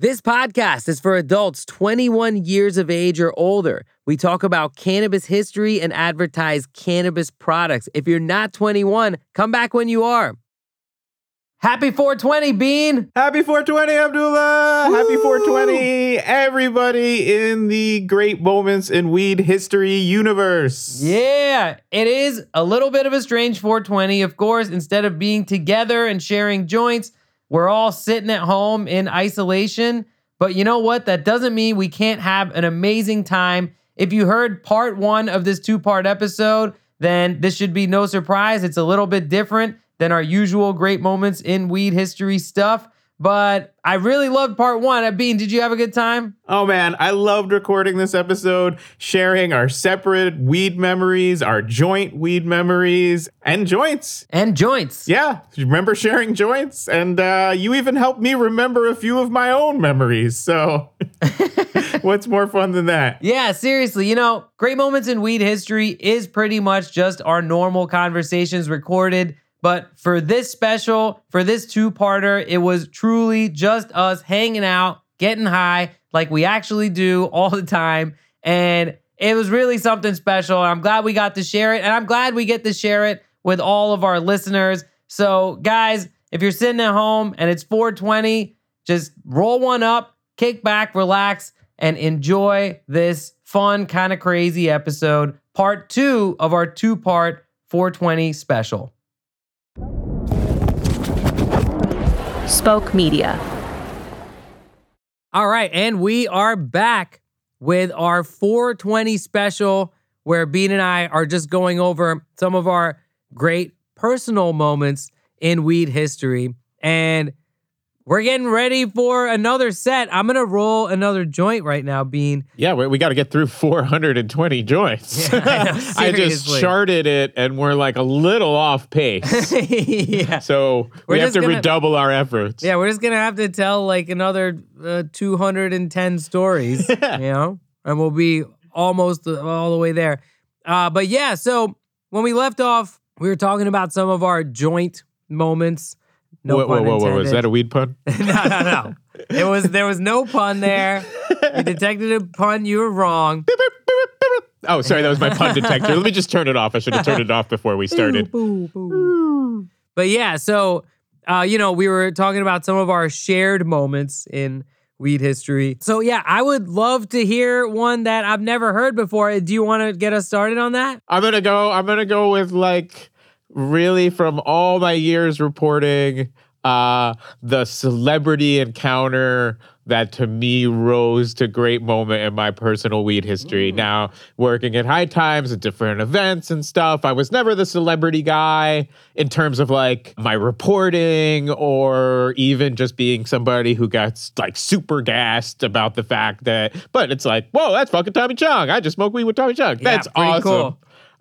This podcast is for adults 21 years of age or older. We talk about cannabis history and advertise cannabis products. If you're not 21, come back when you are. Happy 420, Bean! Happy 420, Abdullah! Happy 420, everybody in the great moments in weed history universe. Yeah, it is a little bit of a strange 420. Of course, instead of being together and sharing joints, we're all sitting at home in isolation. But you know what? That doesn't mean we can't have an amazing time. If you heard part one of this two part episode, then this should be no surprise. It's a little bit different than our usual great moments in weed history stuff. But I really loved part one. Bean, did you have a good time? Oh man, I loved recording this episode, sharing our separate weed memories, our joint weed memories, and joints. And joints. Yeah, remember sharing joints? And uh, you even helped me remember a few of my own memories. So, what's more fun than that? Yeah, seriously. You know, great moments in weed history is pretty much just our normal conversations recorded but for this special, for this two parter, it was truly just us hanging out, getting high like we actually do all the time. And it was really something special. I'm glad we got to share it. And I'm glad we get to share it with all of our listeners. So, guys, if you're sitting at home and it's 420, just roll one up, kick back, relax, and enjoy this fun, kind of crazy episode, part two of our two part 420 special. Spoke Media. All right, and we are back with our 420 special where Bean and I are just going over some of our great personal moments in weed history. And we're getting ready for another set. I'm gonna roll another joint right now, Bean. Yeah, we, we got to get through 420 joints. Yeah, I, know, I just charted it, and we're like a little off pace. yeah. So We're we have to gonna- redouble our efforts. Yeah, we're just gonna have to tell like another uh, 210 stories, you know, and we'll be almost all the way there. Uh, but yeah, so when we left off, we were talking about some of our joint moments. No whoa, whoa, pun whoa, whoa, intended. Was that a weed pun? no, no, no. It was there was no pun there. You detected a pun. You were wrong. Oh, sorry, that was my pun detector. Let me just turn it off. I should have turned it off before we started. But yeah, so uh, you know, we were talking about some of our shared moments in weed history. So yeah, I would love to hear one that I've never heard before. Do you want to get us started on that? I'm gonna go. I'm gonna go with like really from all my years reporting uh the celebrity encounter that to me rose to great moment in my personal weed history. Now, working at High Times at different events and stuff, I was never the celebrity guy in terms of like my reporting or even just being somebody who got like super gassed about the fact that, but it's like, whoa, that's fucking Tommy Chong. I just smoked weed with Tommy Chong. Yeah, That's awesome. cool.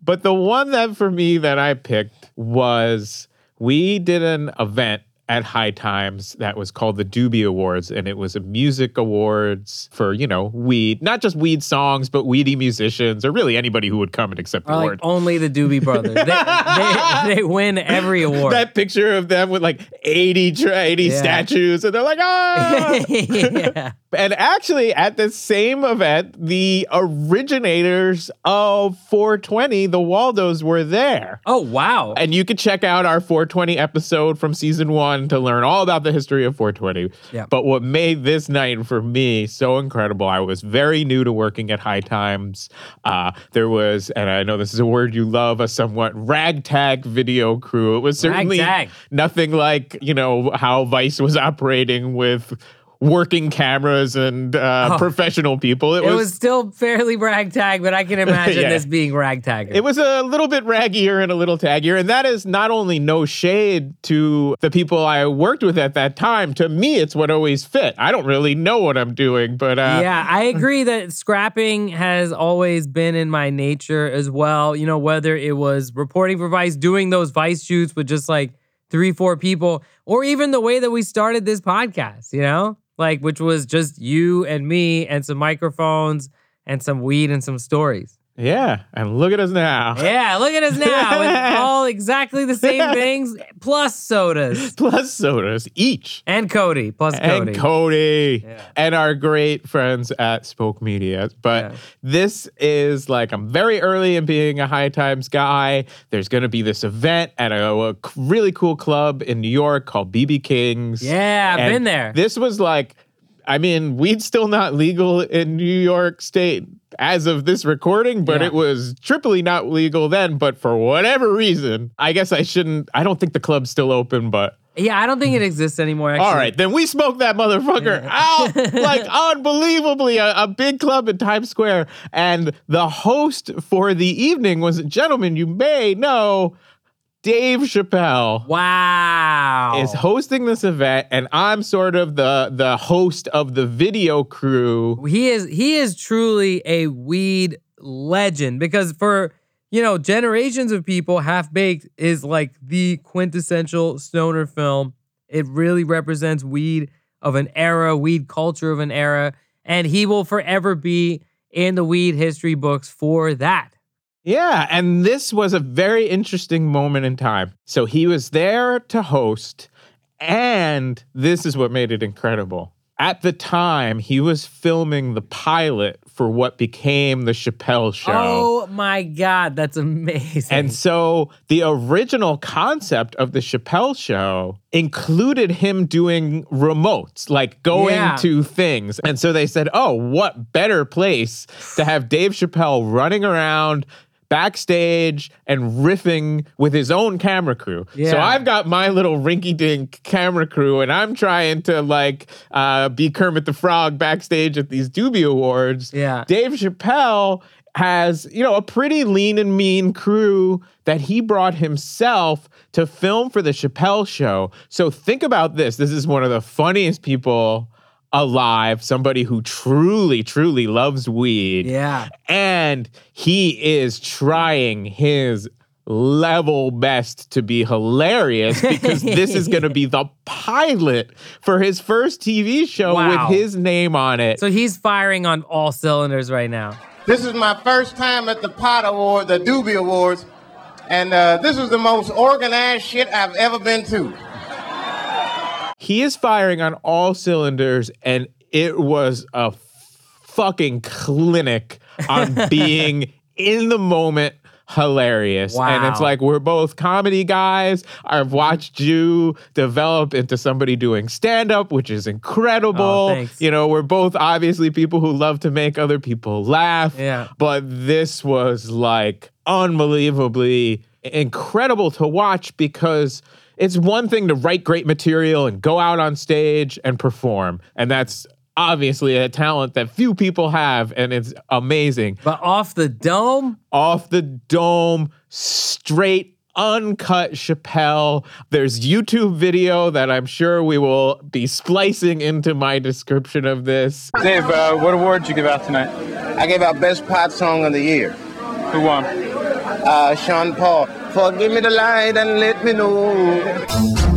But the one that for me that I picked was we did an event at High Times that was called the Doobie Awards, and it was a music awards for, you know, weed, not just weed songs, but weedy musicians or really anybody who would come and accept the like award. only the Doobie Brothers. They, they, they win every award. That picture of them with like 80, tra- 80 Yeah. statues, and they're like, ah! yeah. And actually, at the same event, the originators of 420, the Waldos, were there. Oh wow. And you could check out our 420 episode from season one to learn all about the history of 420. Yeah. But what made this night for me so incredible, I was very new to working at High Times. Uh, there was, and I know this is a word you love, a somewhat ragtag video crew. It was certainly Ragtag. nothing like, you know, how Vice was operating with working cameras and uh, Oh. professional people. It, It was, was still fairly ragtag, but I can imagine Yeah. this being ragtag. It was a little bit raggier and a little taggier. And that is not only no shade to the people I worked with at that time. To me, it's what always fit. I don't really know what I'm doing, but uh, yeah, I agree that scrapping has always been in my nature as well. You know, whether it was reporting for Vice, doing those Vice shoots with just like three, four people, or even the way that we started this podcast, you know, like which was just you and me and some microphones and some weed and some stories. Yeah, and look at us now. Yeah, look at us now. It's all exactly the same things plus sodas. Plus sodas each. And Cody, plus Cody. And Cody Yeah. and our great friends at Spoke Media. But Yeah. this is like, I'm very early in being a High Times guy. There's going to be this event at a, a really cool club in New York called BB King's. Yeah, I've And been there. This was like, I mean, weed's still not legal in New York State as of this recording, but Yeah. it was triply not legal then. But for whatever reason, I guess I shouldn't, I don't think the club's still open, but yeah, I don't think it exists anymore. Actually. all right, then we smoked that motherfucker out like unbelievably. A, a big club in Times Square. And the host for the evening was a gentleman you may know, Dave Chappelle. Wow. Is hosting this event, and I'm sort of the the host of the video crew. he is he is truly a weed legend because for you know generations of people half baked is like the quintessential stoner film it really represents weed of an era weed culture of an era and he will forever be in the weed history books for that Yeah, and this was a very interesting moment in time. So he was there to host, and this is what made it incredible. At the time, he was filming the pilot for what became the Chappelle show. oh my god that's amazing And so the original concept of the Chappelle show included him doing remotes, like going Yeah. to things. And so they said, oh, what better place to have Dave Chappelle running around backstage and riffing with his own camera crew. Yeah. So I've got my little rinky dink camera crew and I'm trying to like uh, be Kermit the Frog backstage at these Doobie Awards. Yeah. Dave Chappelle has, you know, a pretty lean and mean crew that he brought himself to film for the Chappelle show. So think about this. This is one of the funniest people alive, somebody who truly, truly loves weed. yeah And he is trying his level best to be hilarious because this is going to be the pilot for his first TV show Wow. with his name on it. so he's firing on all cylinders right now This is my first time at the Pot Award, the Doobie Awards, and uh, this is the most organized shit I've ever been to. He is firing on all cylinders and it was a fucking clinic on being in the moment hilarious Wow. and it's like we're both comedy guys i've watched you develop into somebody doing stand up which is incredible Oh, you know we're both obviously people who love to make other people laugh Yeah. but this was like unbelievably incredible to watch because it's one thing to write great material and go out on stage and perform. And that's obviously a talent that few people have, and it's amazing. but off the dome Off the dome, straight. Uncut Chappelle. There's YouTube video that I'm sure we will be splicing into my description of this. Dave, uh, what award did you give out tonight? I gave out Best Pop Song of the Year. Who won? Uh, Sean Paul, forgive me the light and let me know.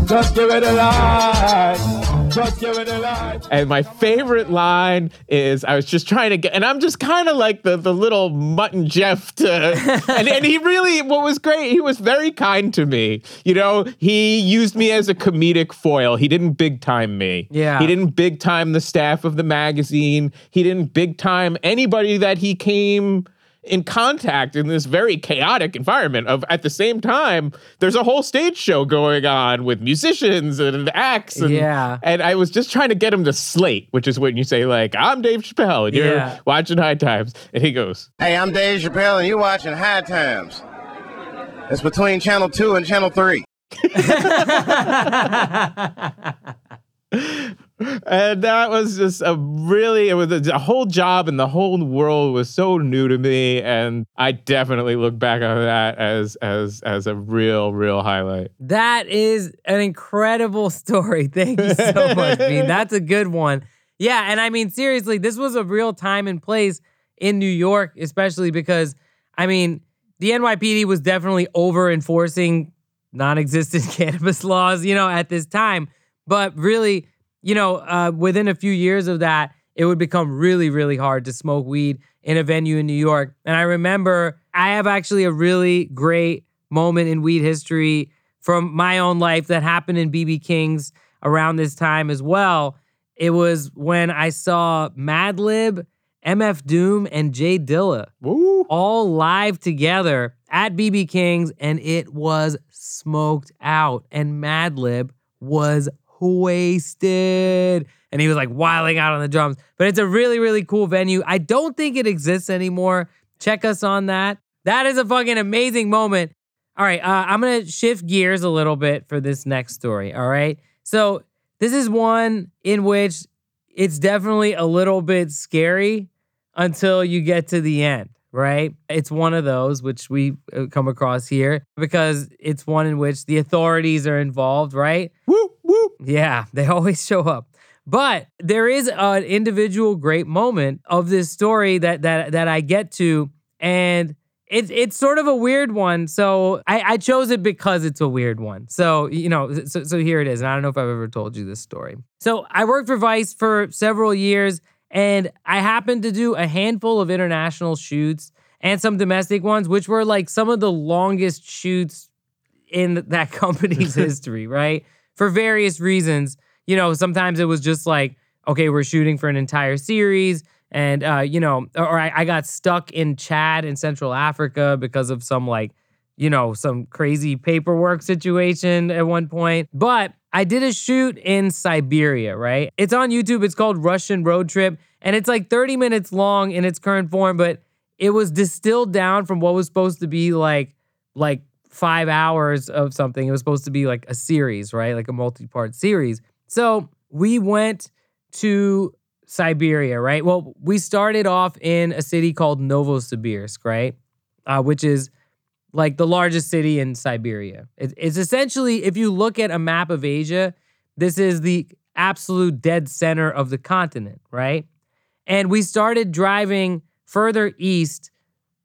Just give it a light. Just give it a light. And my favorite line is I was just trying to get, and I'm just kind of like the, the little Mutt and Jeff to, and, and he really, what was great, he was very kind to me. You know, he used me as a comedic foil. He didn't big time me. Yeah. He didn't big time the staff of the magazine. He didn't big time anybody that he came in contact in this very chaotic environment of at the same time there's a whole stage show going on with musicians and acts and, Yeah. and i was just trying to get him to slate which is when you say like i'm dave chappelle and you're Yeah. watching high times and he goes Hey, I'm Dave Chappelle, and you're watching High Times. It's between Channel 2 and Channel 3. and that was just a really it was a, a whole job and the whole world was so new to me and i definitely look back on that as as as a real real highlight That is an incredible story. Thank you so much, Bean. That's a good one. Yeah, and I mean, seriously, this was a real time and place in New York, especially because, I mean, the NYPD was definitely over enforcing non existent cannabis laws, you know, at this time. But really, you know, uh, within a few years of that, it would become really, really hard to smoke weed in a venue in New York. And I remember I have actually a really great moment in weed history from my own life that happened in BB King's around this time as well. It was when I saw Madlib, MF Doom, and J Dilla Woo. all live together at BB King's, and it was smoked out. And Madlib was wasted. And he was like wiling out on the drums. But it's a really, really cool venue. I don't think it exists anymore. Check us on that. That is a fucking amazing moment. All right, uh, I'm gonna shift gears a little bit for this next story. All right, so this is one in which it's definitely a little bit scary until you get to the end, right? It's one of those which we uh, come across here because it's one in which the authorities are involved, right? Woo. Woo. Yeah, they always show up. But there is an individual great moment of this story that that that I get to, and it's it's sort of a weird one. So I, I chose it because it's a weird one. So you know, so so here it is. And I don't know if I've ever told you this story. So I worked for Vice for several years, and I happened to do a handful of international shoots and some domestic ones, which were like some of the longest shoots in that company's history, right? For various reasons. You know, sometimes it was just like, okay, we're shooting for an entire series. And, uh, you know, or I, I got stuck in Chad in Central Africa because of some like, you know, some crazy paperwork situation at one point. But I did a shoot in Siberia, right? It's on YouTube. It's called Russian Road Trip. And it's like 30 minutes long in its current form, but it was distilled down from what was supposed to be like, like five hours of something. It was supposed to be like a series, right? Like a multi part series. So we went to Siberia, right? Well, we started off in a city called Novosibirsk, right? Uh, which is like the largest city in Siberia. It, it's essentially, if you look at a map of Asia, this is the absolute dead center of the continent, right? And we started driving further east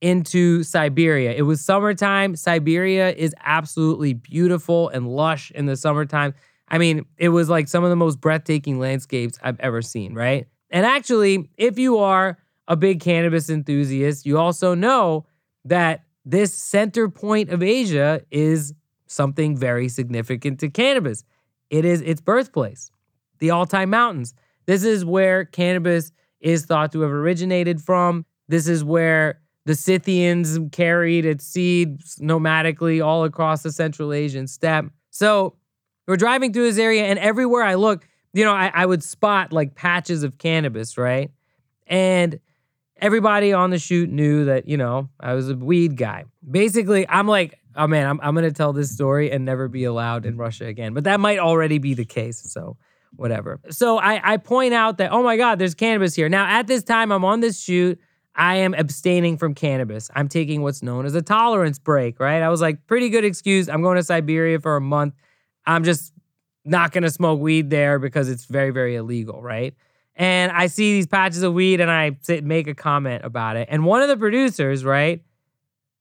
into Siberia. It was summertime. Siberia is absolutely beautiful and lush in the summertime. I mean, it was like some of the most breathtaking landscapes I've ever seen, right? And actually, if you are a big cannabis enthusiast, you also know that this center point of Asia is something very significant to cannabis. It is its birthplace, the Altai Mountains. This is where cannabis is thought to have originated from. This is where the Scythians carried its seeds nomadically all across the Central Asian steppe. So we're driving through this area, and everywhere I look, you know, I, I would spot like patches of cannabis, right? And everybody on the shoot knew that, you know, I was a weed guy. Basically, I'm like, oh man, I'm, I'm going to tell this story and never be allowed in Russia again. But that might already be the case. So, whatever. So, I, I point out that, oh my God, there's cannabis here. Now, at this time, I'm on this shoot. I am abstaining from cannabis. I'm taking what's known as a tolerance break, right? I was like, pretty good excuse. I'm going to Siberia for a month. I'm just not going to smoke weed there because it's very, very illegal, right? And I see these patches of weed and I sit, make a comment about it. And one of the producers, right,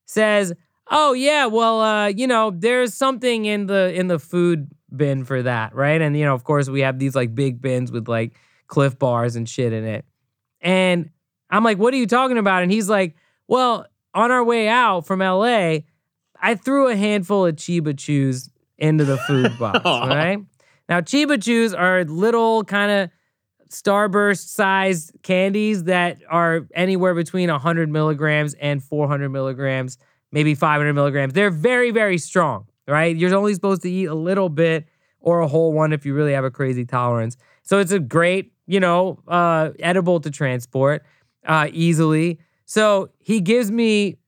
says, "Oh yeah, well, uh, you know, there's something in the in the food bin for that, right?" And you know, of course, we have these like big bins with like Clif bars and shit in it. And I'm like, "What are you talking about?" And he's like, "Well, on our way out from LA, I threw a handful of Chiba Chews into the food box, right?" Now, Chiba Chews are little kind of starburst sized candies that are anywhere between 100 milligrams and 400 milligrams, maybe 500 milligrams. They're very, very strong, right? You're only supposed to eat a little bit or a whole one if you really have a crazy tolerance. So it's a great, you know, uh, edible to transport uh, easily. So he gives me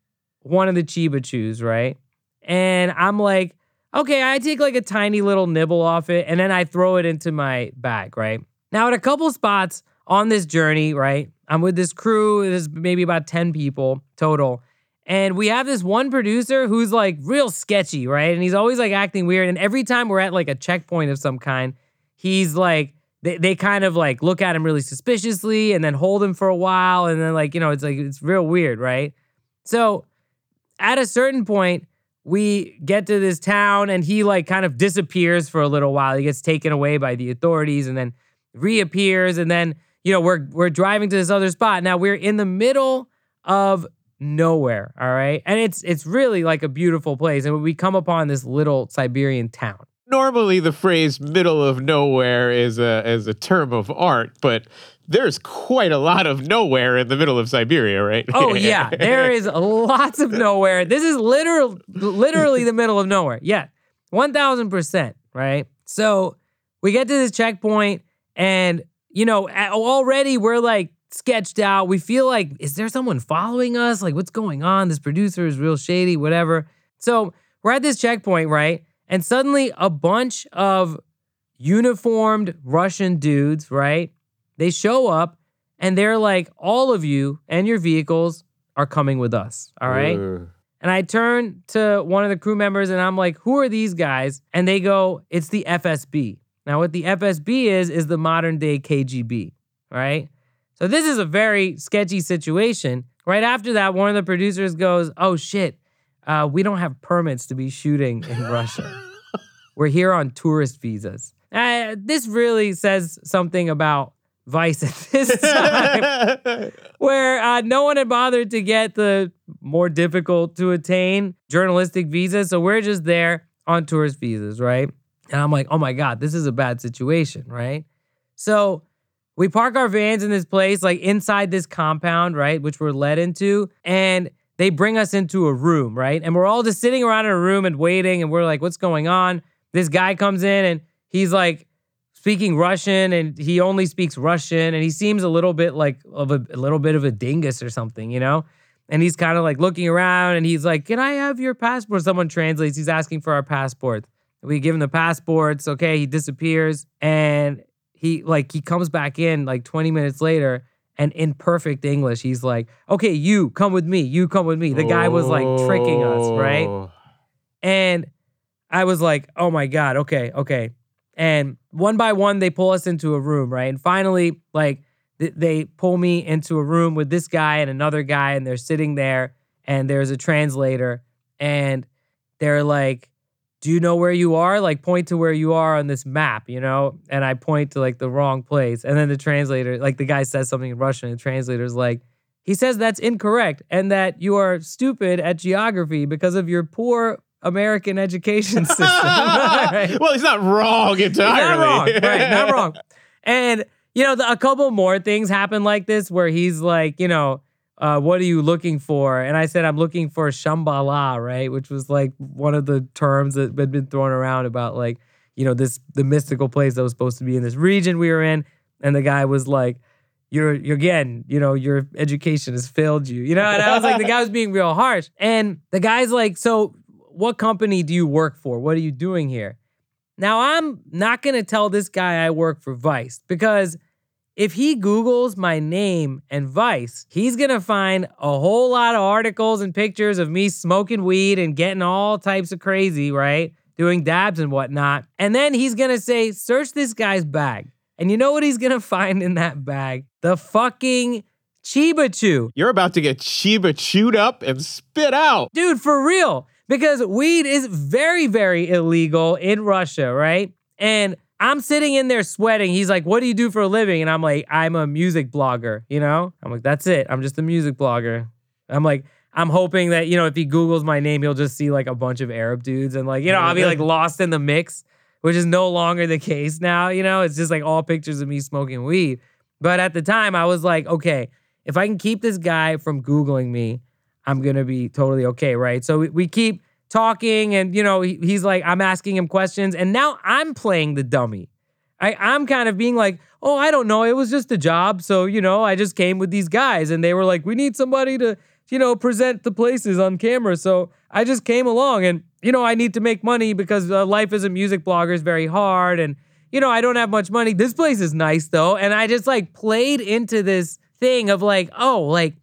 one of the Chiba Chews, right? And I'm like, okay, I take like a tiny little nibble off it and then I throw it into my bag, right? Now, at a couple spots on this journey, right? I'm with this crew, there's maybe about 10 people total. And we have this one producer who's like real sketchy, right? And he's always like acting weird. And every time we're at like a checkpoint of some kind, he's like, they, they kind of like look at him really suspiciously and then hold him for a while. And then, like, you know, it's like, it's real weird, right? So at a certain point, we get to this town and he like kind of disappears for a little while. He gets taken away by the authorities and then reappears. And then, you know, we're we're driving to this other spot. Now we're in the middle of nowhere, all right? And it's it's really like a beautiful place. And we come upon this little Siberian town. Normally, the phrase "middle of nowhere" is a is a term of art, but there's quite a lot of nowhere in the middle of Siberia, right? Oh yeah, there is lots of nowhere. This is literal, literally the middle of nowhere. Yeah, one thousand percent. Right. So we get to this checkpoint, and you know, already we're like sketched out. We feel like, is there someone following us? Like, what's going on? This producer is real shady. Whatever. So we're at this checkpoint, right? And suddenly, a bunch of uniformed Russian dudes, right? They show up and they're like, all of you and your vehicles are coming with us. All right. Ugh. And I turn to one of the crew members and I'm like, who are these guys? And they go, it's the FSB. Now, what the FSB is, is the modern day KGB. Right. So this is a very sketchy situation. Right after that, one of the producers goes, oh shit, uh, we don't have permits to be shooting in Russia. We're here on tourist visas. Uh, this really says something about Vice at this time, where uh, no one had bothered to get the more difficult to attain journalistic visas. So we're just there on tourist visas, right? And I'm like, oh my God, this is a bad situation, right? So we park our vans in this place, like inside this compound, right? Which we're led into. And they bring us into a room, right? And we're all just sitting around in a room and waiting. And we're like, what's going on? This guy comes in and he's like speaking Russian and he only speaks Russian. And he seems a little bit like of a, a little bit of a dingus or something, you know? And he's kind of like looking around and he's like, Can I have your passport? Someone translates. He's asking for our passports. We give him the passports. Okay. He disappears and he like he comes back in like 20 minutes later and in perfect English, he's like, Okay, you come with me. You come with me. The guy was like tricking us, right? Oh. And I was like, oh my God, okay, okay. And one by one, they pull us into a room, right? And finally, like, th- they pull me into a room with this guy and another guy, and they're sitting there, and there's a translator, and they're like, do you know where you are? Like, point to where you are on this map, you know? And I point to like the wrong place. And then the translator, like, the guy says something in Russian, and the translator's like, he says that's incorrect and that you are stupid at geography because of your poor American education system. Right? Well, he's not wrong entirely. Not wrong, right? Not wrong. And you know, the, a couple more things happen like this where he's like, you know, uh, what are you looking for? And I said, I'm looking for Shambhala, right? Which was like one of the terms that had been thrown around about like, you know, this the mystical place that was supposed to be in this region we were in. And the guy was like, you're, you're again, you know, your education has failed you, you know? And I was like, the guy was being real harsh. And the guy's like, so what company do you work for? What are you doing here? Now, I'm not to tell this guy I work for Vice because if he Googles my name and Vice, he's going to find a whole lot of articles and pictures of me smoking weed and getting all types of crazy, right? Doing dabs and whatnot. And then he's going to say, search this guy's bag. And you know what he's going to find in that bag? The fucking Chiba Chew. You're about to get Chiba chewed up and spit out. Dude, for real. Because weed is very, very illegal in Russia, right? And I'm sitting in there sweating. He's like, What do you do for a living? And I'm like, I'm a music blogger, you know? I'm like, That's it. I'm just a music blogger. I'm like, I'm hoping that, you know, if he Googles my name, he'll just see like a bunch of Arab dudes and like, you know, I'll be like lost in the mix, which is no longer the case now, you know? It's just like all pictures of me smoking weed. But at the time, I was like, okay, if I can keep this guy from Googling me, I'm gonna be totally okay, right? So we, we keep talking, and you know, he, he's like, I'm asking him questions, and now I'm playing the dummy. I, I'm kind of being like, oh, I don't know, it was just a job, so you know, I just came with these guys, and they were like, we need somebody to, you know, present the places on camera, so I just came along, and you know, I need to make money because uh, life as a music blogger is very hard, and you know, I don't have much money. This place is nice though, and I just like played into this thing of like, oh, like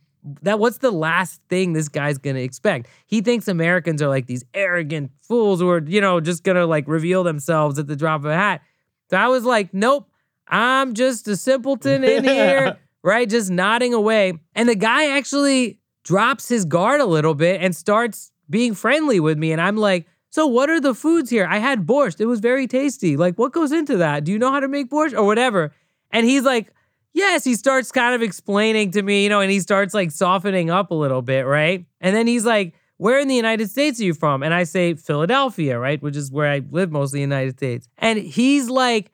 that what's the last thing this guy's gonna expect? He thinks Americans are like these arrogant fools who are, you know, just gonna like reveal themselves at the drop of a hat. So I was like, nope, I'm just a simpleton in here, right? Just nodding away. And the guy actually drops his guard a little bit and starts being friendly with me. And I'm like, so what are the foods here? I had borscht. It was very tasty. Like, what goes into that? Do you know how to make borscht or whatever? And he's like, Yes, he starts kind of explaining to me, you know, and he starts like softening up a little bit, right? And then he's like, Where in the United States are you from? And I say, Philadelphia, right? Which is where I live most of the United States. And he's like,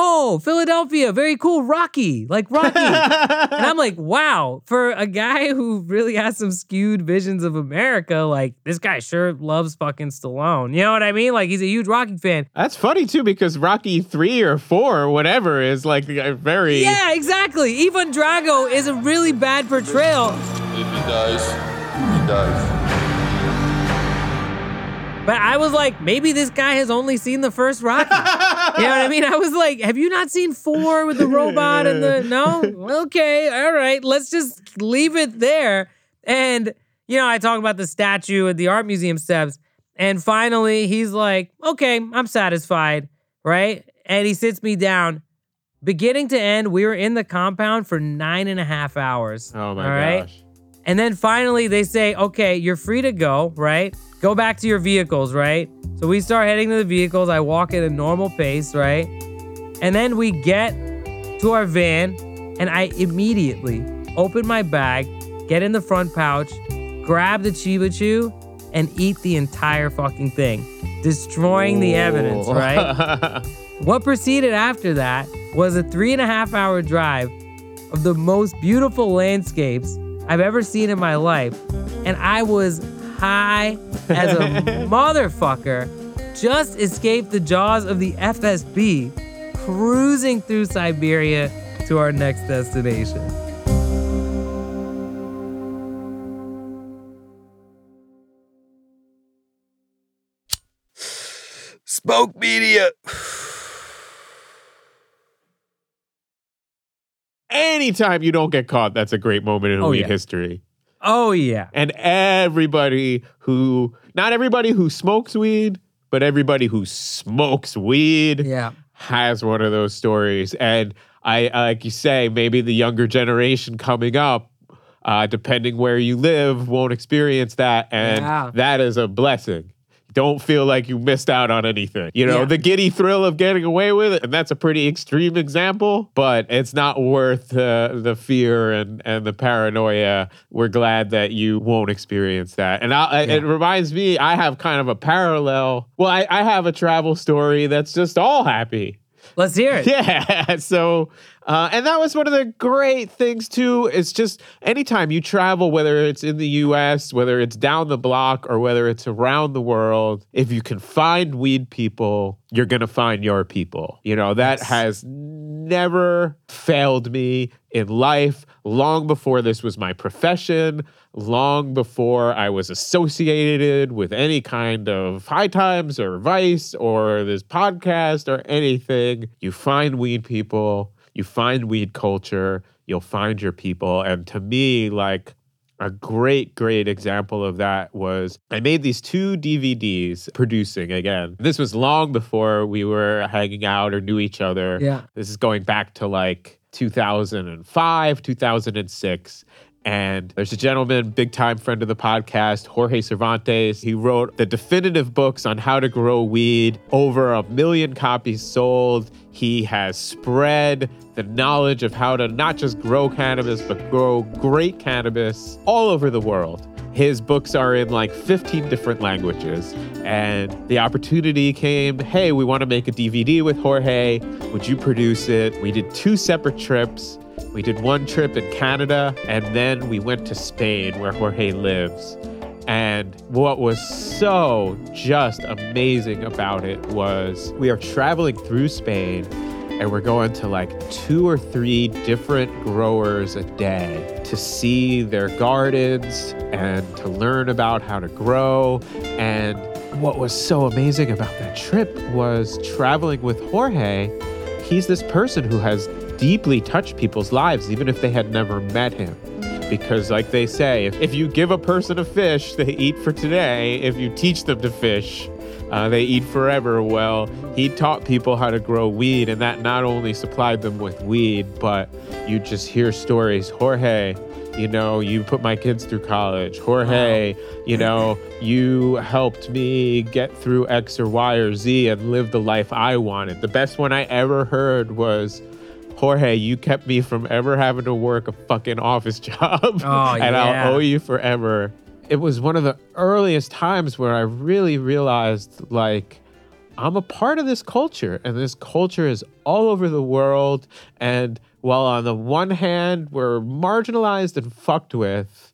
Oh, Philadelphia, very cool, Rocky, like Rocky. and I'm like, wow, for a guy who really has some skewed visions of America, like this guy sure loves fucking Stallone. You know what I mean? Like he's a huge Rocky fan. That's funny too because Rocky three or four or whatever is like very Yeah, exactly. Ivan Drago is a really bad portrayal. If he dies, he dies. But I was like, maybe this guy has only seen the first Rocky. you know what I mean? I was like, have you not seen four with the robot and the no? Okay, all right, let's just leave it there. And you know, I talk about the statue at the art museum steps, and finally he's like, okay, I'm satisfied, right? And he sits me down. Beginning to end, we were in the compound for nine and a half hours. Oh my all right? gosh. And then finally they say, okay, you're free to go, right? Go back to your vehicles, right? So we start heading to the vehicles. I walk at a normal pace, right? And then we get to our van, and I immediately open my bag, get in the front pouch, grab the Chiba Chew, and eat the entire fucking thing, destroying the evidence, right? What proceeded after that was a three and a half hour drive of the most beautiful landscapes I've ever seen in my life. And I was high as a motherfucker, just escaped the jaws of the FSB, cruising through Siberia to our next destination. Spoke Media. Anytime you don't get caught, that's a great moment in Oh, weed yeah. history. Oh, yeah. And everybody who, not everybody who smokes weed, but everybody who smokes weed Yeah. has one of those stories. And I, like you say, maybe the younger generation coming up, uh, depending where you live, won't experience that. And Yeah. that is a blessing. Don't feel like you missed out on anything. You know, Yeah. the giddy thrill of getting away with it. And that's a pretty extreme example, but it's not worth uh, the fear and, and the paranoia. We're glad that you won't experience that. And I, I- it reminds me, I have kind of a parallel. Well, I, I have a travel story that's just all happy. Let's hear it. Yeah. So, uh, and that was one of the great things too. It's just anytime you travel, whether it's in the US, whether it's down the block, or whether it's around the world, if you can find weed people, you're going to find your people. You know, that has never failed me in life long before this was my profession, long before I was associated with any kind of high times or vice or this podcast or anything. You find weed people, you find weed culture, you'll find your people. And to me, like, a great, great example of that was I made these two DVDs producing again. This was long before we were hanging out or knew each other. Yeah. This is going back to like 2005, 2006. And there's a gentleman, big time friend of the podcast, Jorge Cervantes. He wrote the definitive books on how to grow weed, over a million copies sold. He has spread the knowledge of how to not just grow cannabis, but grow great cannabis all over the world. His books are in like 15 different languages. And the opportunity came hey, we want to make a DVD with Jorge. Would you produce it? We did two separate trips. We did one trip in Canada, and then we went to Spain, where Jorge lives. And what was so just amazing about it was we are traveling through Spain and we're going to like two or three different growers a day to see their gardens and to learn about how to grow. And what was so amazing about that trip was traveling with Jorge. He's this person who has deeply touched people's lives, even if they had never met him. Because, like they say, if, if you give a person a fish, they eat for today. If you teach them to fish, uh, they eat forever. Well, he taught people how to grow weed, and that not only supplied them with weed, but you just hear stories. Jorge, you know, you put my kids through college. Jorge, you know, you helped me get through X or Y or Z and live the life I wanted. The best one I ever heard was Jorge, you kept me from ever having to work a fucking office job. Oh, and yeah. I'll owe you forever. It was one of the earliest times where I really realized like I'm a part of this culture and this culture is all over the world and while on the one hand we're marginalized and fucked with,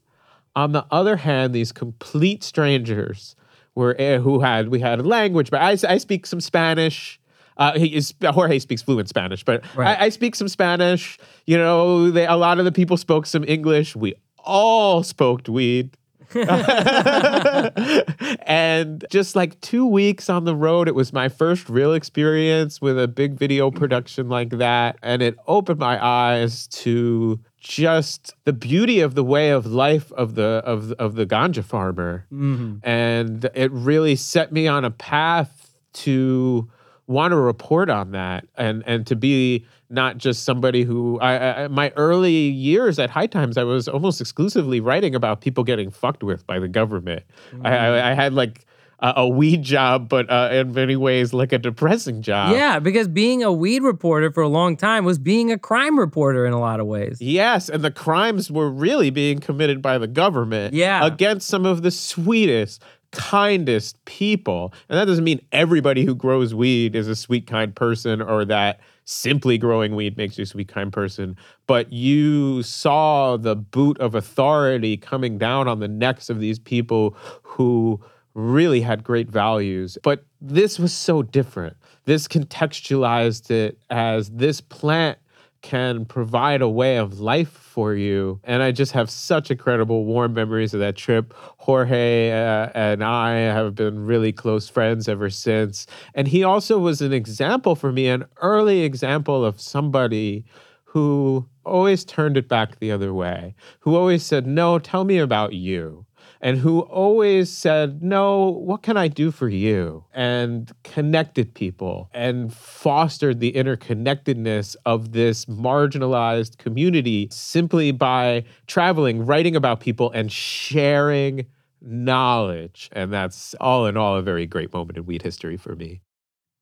on the other hand these complete strangers were eh, who had we had a language but I, I speak some Spanish. Uh, he is Jorge speaks fluent Spanish, but Right. I, I speak some Spanish. You know, they, a lot of the people spoke some English. We all spoke weed. and just like two weeks on the road, it was my first real experience with a big video production like that. And it opened my eyes to just the beauty of the way of life of the of, of the ganja farmer. Mm-hmm. And it really set me on a path to want to report on that and and to be not just somebody who I, I my early years at High Times I was almost exclusively writing about people getting fucked with by the government. I, I, I had like a, a weed job, but uh, in many ways like a depressing job. Yeah, because being a weed reporter for a long time was being a crime reporter in a lot of ways. Yes, and the crimes were really being committed by the government Yeah. against some of the sweetest, kindest people. And that doesn't mean everybody who grows weed is a sweet, kind person or that simply growing weed makes you a sweet, kind person. But you saw the boot of authority coming down on the necks of these people who really had great values. But this was so different. This contextualized it as this plant can provide a way of life for you. And I just have such incredible, warm memories of that trip. Jorge uh, and I have been really close friends ever since. And he also was an example for me, an early example of somebody who always turned it back the other way, who always said, No, tell me about you and who always said, No, what can I do for you? And connected people and fostered the interconnectedness of this marginalized community simply by traveling, writing about people, and sharing knowledge. And that's all in all a very great moment in weed history for me.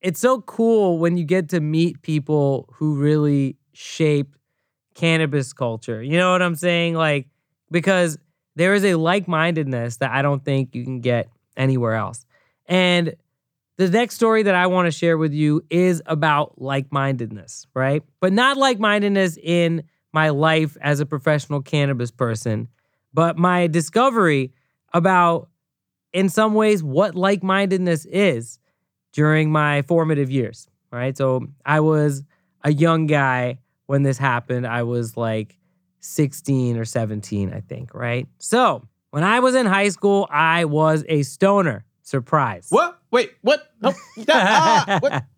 It's so cool when you get to meet people who really shape cannabis culture. You know what I'm saying? Like, because there is a like mindedness that I don't think you can get anywhere else. And the next story that I want to share with you is about like mindedness, right? But not like mindedness in my life as a professional cannabis person, but my discovery about, in some ways, what like mindedness is during my formative years, right? So I was a young guy when this happened. I was like 16 or 17, I think, right? So when I was in high school, I was a stoner. Surprise. What? Wait, what? No, that- ah, what?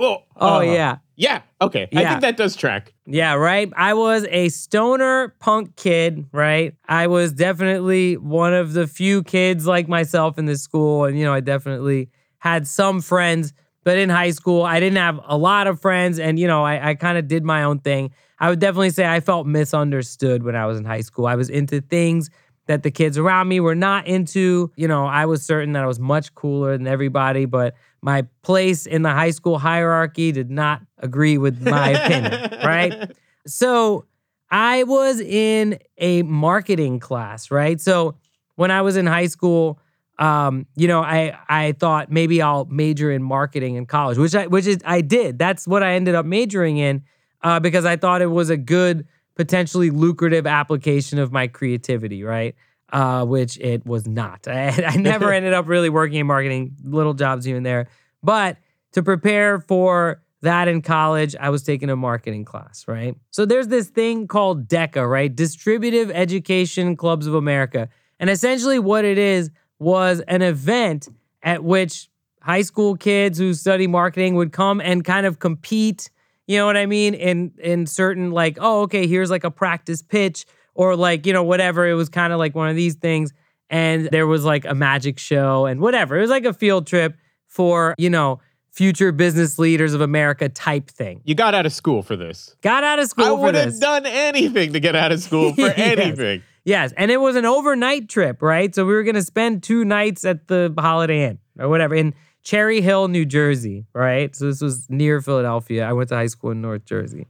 Oh, uh, yeah. Yeah. Okay. I think that does track. Yeah, right. I was a stoner punk kid, right? I was definitely one of the few kids like myself in this school. And, you know, I definitely had some friends, but in high school, I didn't have a lot of friends. And, you know, I, I kind of did my own thing. I would definitely say I felt misunderstood when I was in high school. I was into things that the kids around me were not into. You know, I was certain that I was much cooler than everybody, but my place in the high school hierarchy did not agree with my opinion, right? So I was in a marketing class, right? So when I was in high school, um, you know, I I thought maybe I'll major in marketing in college, which I which is I did. That's what I ended up majoring in uh, because I thought it was a good, potentially lucrative application of my creativity, right? Uh, which it was not. I, I never ended up really working in marketing, little jobs here and there. But to prepare for that in college, I was taking a marketing class, right? So there's this thing called DECA, right? Distributive Education Clubs of America. And essentially what it is was an event at which high school kids who study marketing would come and kind of compete, you know what I mean, in in certain like, oh, okay, here's like a practice pitch or like, you know, whatever. It was kind of like one of these things and there was like a magic show and whatever. It was like a field trip for, you know, future business leaders of America type thing. You got out of school for this. Got out of school I would have done anything to get out of school for Yes. anything. Yes, and it was an overnight trip, right? So we were going to spend two nights at the Holiday Inn or whatever in Cherry Hill, New Jersey, right? So this was near Philadelphia. I went to high school in North Jersey.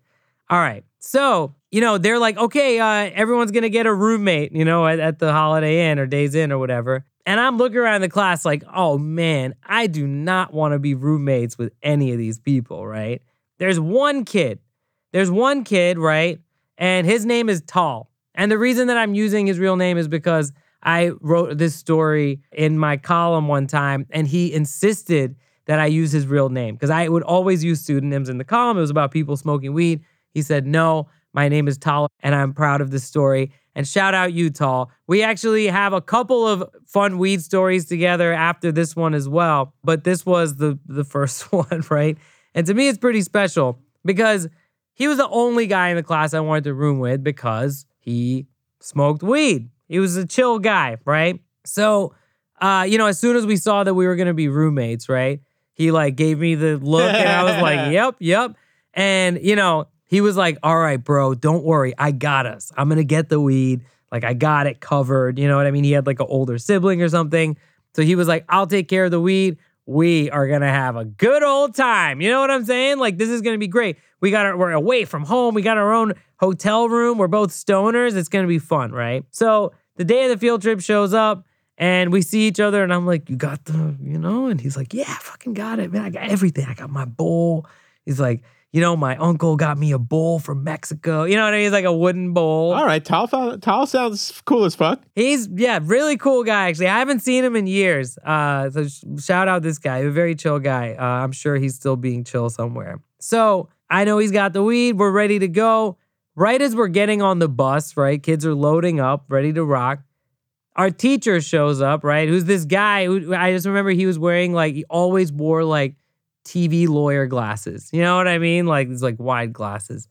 All right. So, you know, they're like, okay, uh, everyone's going to get a roommate, you know, at, at the Holiday Inn or Days Inn or whatever. And I'm looking around the class like, oh man, I do not want to be roommates with any of these people, right? There's one kid. There's one kid, right? And his name is Tall. And the reason that I'm using his real name is because I wrote this story in my column one time and he insisted that I use his real name because I would always use pseudonyms in the column. It was about people smoking weed. He said, No, my name is Tal and I'm proud of this story. And shout out you, Tal. We actually have a couple of fun weed stories together after this one as well. But this was the, the first one, right? And to me, it's pretty special because he was the only guy in the class I wanted to room with because he smoked weed. He was a chill guy, right? So, uh, you know, as soon as we saw that we were gonna be roommates, right? He like gave me the look and I was like, yep, yep. And, you know, he was like, all right, bro, don't worry. I got us. I'm gonna get the weed. Like, I got it covered. You know what I mean? He had like an older sibling or something. So he was like, I'll take care of the weed. We are gonna have a good old time. You know what I'm saying? Like, this is gonna be great. We got our, we're away from home. We got our own hotel room. We're both stoners. It's gonna be fun, right? So the day of the field trip shows up and we see each other and I'm like, you got the, you know? And he's like, yeah, I fucking got it, man. I got everything. I got my bowl. He's like, you know, my uncle got me a bowl from Mexico. You know what I mean? It's like a wooden bowl. All right, Tal, Tal sounds cool as fuck. He's yeah, really cool guy. Actually, I haven't seen him in years. Uh, so sh- shout out this guy, a very chill guy. Uh, I'm sure he's still being chill somewhere. So I know he's got the weed. We're ready to go. Right as we're getting on the bus, right? Kids are loading up, ready to rock. Our teacher shows up, right? Who's this guy? Who I just remember he was wearing like he always wore like TV lawyer glasses. You know what I mean? Like these like wide glasses.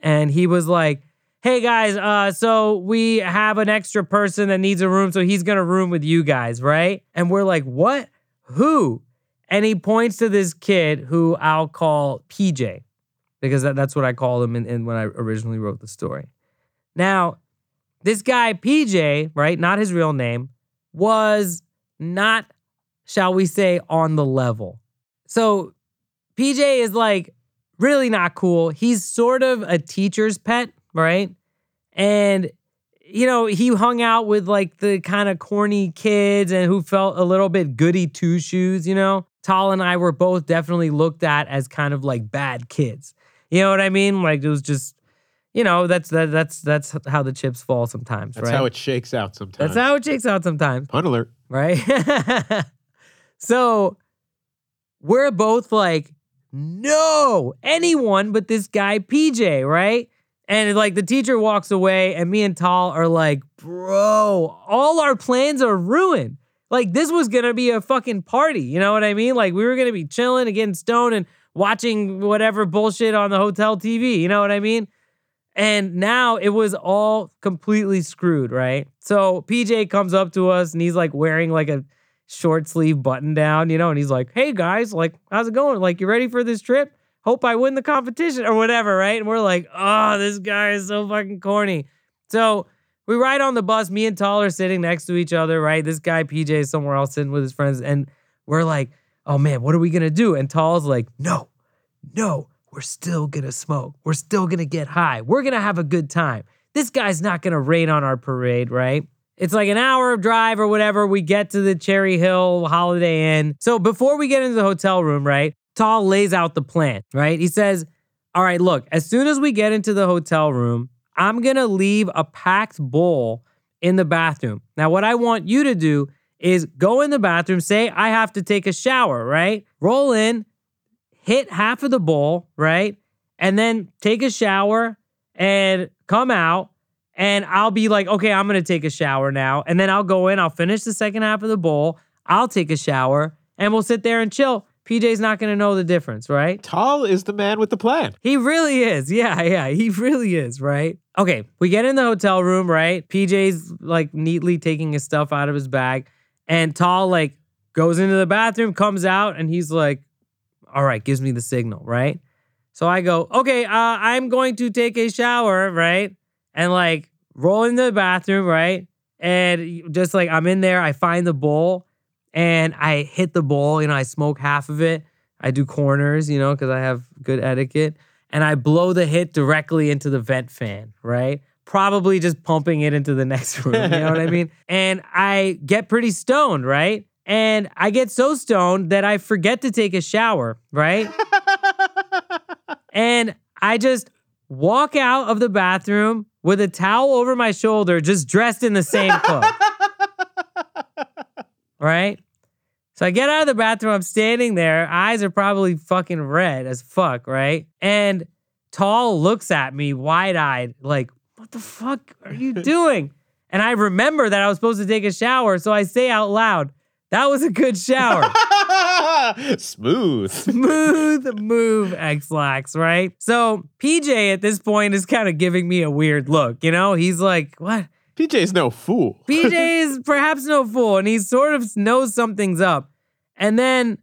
And he was like, "Hey guys, uh so we have an extra person that needs a room, so he's going to room with you guys, right?" And we're like, "What? Who?" And he points to this kid who I'll call PJ because that, that's what I called him in, in when I originally wrote the story. Now, this guy PJ, right, not his real name, was not shall we say on the level. So PJ is like really not cool. He's sort of a teacher's pet, right? And you know, he hung out with like the kind of corny kids and who felt a little bit goody two shoes, you know? Tal and I were both definitely looked at as kind of like bad kids. You know what I mean? Like it was just, you know, that's that, that's that's how the chips fall sometimes, That's right? how it shakes out sometimes. that's how it shakes out sometimes Pun alert. right? so we're both like, no, anyone but this guy PJ, right? And like the teacher walks away, and me and Tal are like, bro, all our plans are ruined. Like this was gonna be a fucking party, you know what I mean? Like we were gonna be chilling and getting stoned and watching whatever bullshit on the hotel TV, you know what I mean? And now it was all completely screwed, right? So PJ comes up to us and he's like wearing like a short sleeve button down, you know, and he's like, hey guys, like, how's it going? Like, you ready for this trip? Hope I win the competition or whatever, right? And we're like, oh, this guy is so fucking corny. So we ride on the bus. Me and Tal are sitting next to each other, right? This guy, PJ, is somewhere else sitting with his friends. And we're like, oh man, what are we gonna do? And Tal's like, no, no, we're still gonna smoke. We're still gonna get high. We're gonna have a good time. This guy's not gonna rain on our parade, right? It's like an hour of drive or whatever. We get to the Cherry Hill Holiday Inn. So before we get into the hotel room, right? Tal lays out the plan, right? He says, All right, look, as soon as we get into the hotel room, I'm gonna leave a packed bowl in the bathroom. Now, what I want you to do is go in the bathroom, say, I have to take a shower, right? Roll in, hit half of the bowl, right? And then take a shower and come out. And I'll be like, okay, I'm gonna take a shower now. And then I'll go in, I'll finish the second half of the bowl, I'll take a shower, and we'll sit there and chill. PJ's not gonna know the difference, right? Tal is the man with the plan. He really is. Yeah, yeah, he really is, right? Okay, we get in the hotel room, right? PJ's like neatly taking his stuff out of his bag, and Tal like goes into the bathroom, comes out, and he's like, all right, gives me the signal, right? So I go, okay, uh, I'm going to take a shower, right? And like roll into the bathroom, right? And just like I'm in there, I find the bowl and I hit the bowl, you know, I smoke half of it. I do corners, you know, because I have good etiquette. and I blow the hit directly into the vent fan, right? Probably just pumping it into the next room. You know what I mean? And I get pretty stoned, right? And I get so stoned that I forget to take a shower, right? and I just walk out of the bathroom with a towel over my shoulder, just dressed in the same clothes. right? So I get out of the bathroom, I'm standing there, eyes are probably fucking red as fuck, right? And Tal looks at me wide eyed, like, what the fuck are you doing? And I remember that I was supposed to take a shower, so I say out loud, that was a good shower. Smooth. Smooth move, Ex-Lax, right? So PJ at this point is kind of giving me a weird look, you know? He's like, what? PJ's no fool. PJ is perhaps no fool, and he sort of knows something's up. And then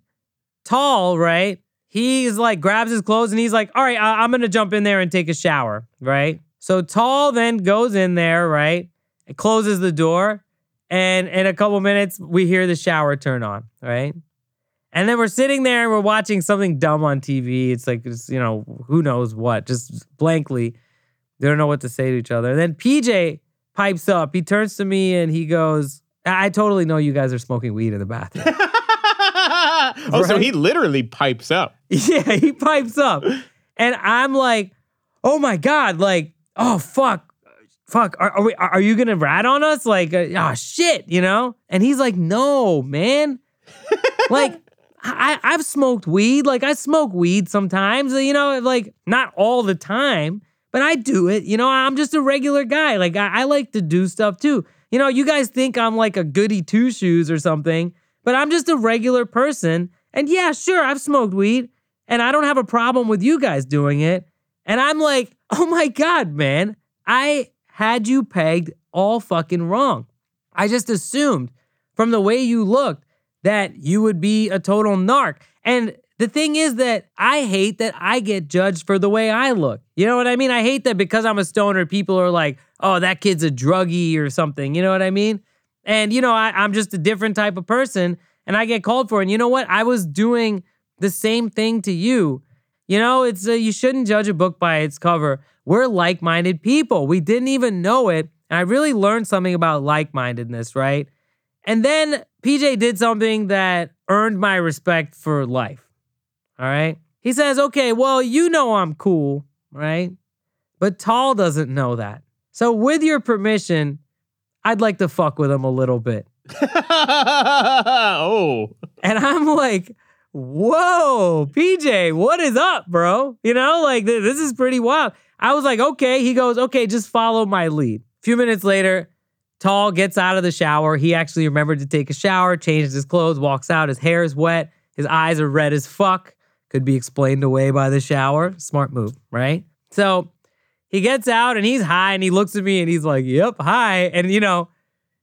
Tal, right? He's like grabs his clothes and he's like, all right, I- I'm gonna jump in there and take a shower, right? So Tal then goes in there, right? And closes the door. And in a couple minutes, we hear the shower turn on, right? And then we're sitting there and we're watching something dumb on TV. It's like, it's, you know, who knows what, just blankly. They don't know what to say to each other. And then PJ pipes up. He turns to me and he goes, I I totally know you guys are smoking weed in the bathroom. oh, so he literally pipes up. yeah, he pipes up. And I'm like, oh my God, like, oh fuck. Fuck, are, are, we, are you gonna rat on us? Like, uh, oh shit, you know? And he's like, no, man. like, I, I've smoked weed. Like, I smoke weed sometimes, you know, like, not all the time, but I do it. You know, I'm just a regular guy. Like, I, I like to do stuff too. You know, you guys think I'm like a goody two shoes or something, but I'm just a regular person. And yeah, sure, I've smoked weed and I don't have a problem with you guys doing it. And I'm like, oh my God, man, I had you pegged all fucking wrong. I just assumed from the way you looked that you would be a total narc. And the thing is that I hate that I get judged for the way I look. You know what I mean? I hate that because I'm a stoner, people are like, oh, that kid's a druggie or something. You know what I mean? And, you know, I, I'm just a different type of person and I get called for. it. And you know what? I was doing the same thing to you. You know, it's uh, you shouldn't judge a book by its cover. We're like-minded people. We didn't even know it, and I really learned something about like-mindedness, right? And then PJ did something that earned my respect for life. All right? He says, "Okay, well, you know I'm cool, right? But Tal doesn't know that. So with your permission, I'd like to fuck with him a little bit." oh. And I'm like, whoa, PJ, what is up, bro? You know, like th- this is pretty wild. I was like, okay. He goes, okay, just follow my lead. A few minutes later, Tal gets out of the shower. He actually remembered to take a shower, changes his clothes, walks out. His hair is wet. His eyes are red as fuck. Could be explained away by the shower. Smart move, right? So he gets out and he's high and he looks at me and he's like, yep, hi. And, you know,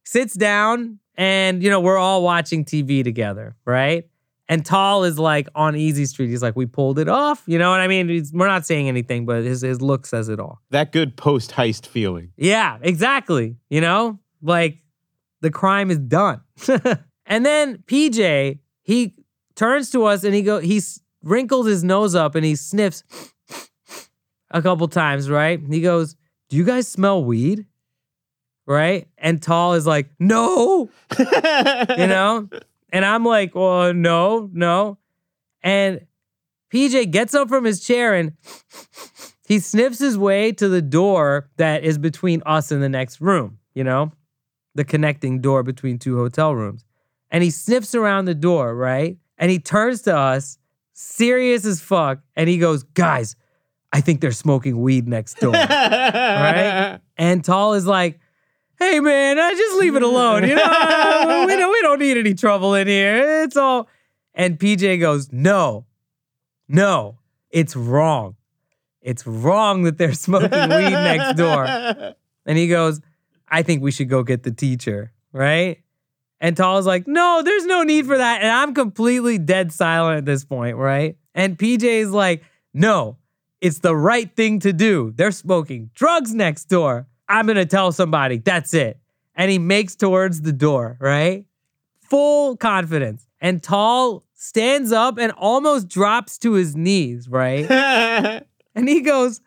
sits down and, you know, we're all watching TV together, right? And Tal is like on Easy Street. He's like, we pulled it off. You know what I mean? He's, we're not saying anything, but his, his look says it all. That good post heist feeling. Yeah, exactly. You know, like the crime is done. and then PJ, he turns to us and he go, he wrinkles his nose up and he sniffs a couple times, right? He goes, "Do you guys smell weed?" Right? And Tal is like, "No." you know? And I'm like, well, no, no. And PJ gets up from his chair and he sniffs his way to the door that is between us and the next room, you know, the connecting door between two hotel rooms. And he sniffs around the door, right? And he turns to us, serious as fuck, and he goes, guys, I think they're smoking weed next door. right? And Tal is like, hey man, I just leave it alone. You know, we don't we don't need any trouble in here. It's all. And PJ goes, no, no, it's wrong. It's wrong that they're smoking weed next door. And he goes, I think we should go get the teacher, right? And Tal is like, no, there's no need for that. And I'm completely dead silent at this point, right? And PJ is like, no, it's the right thing to do. They're smoking drugs next door. I'm going to tell somebody. That's it. And he makes towards the door, right? Full confidence. And Tal stands up and almost drops to his knees, right? And he goes,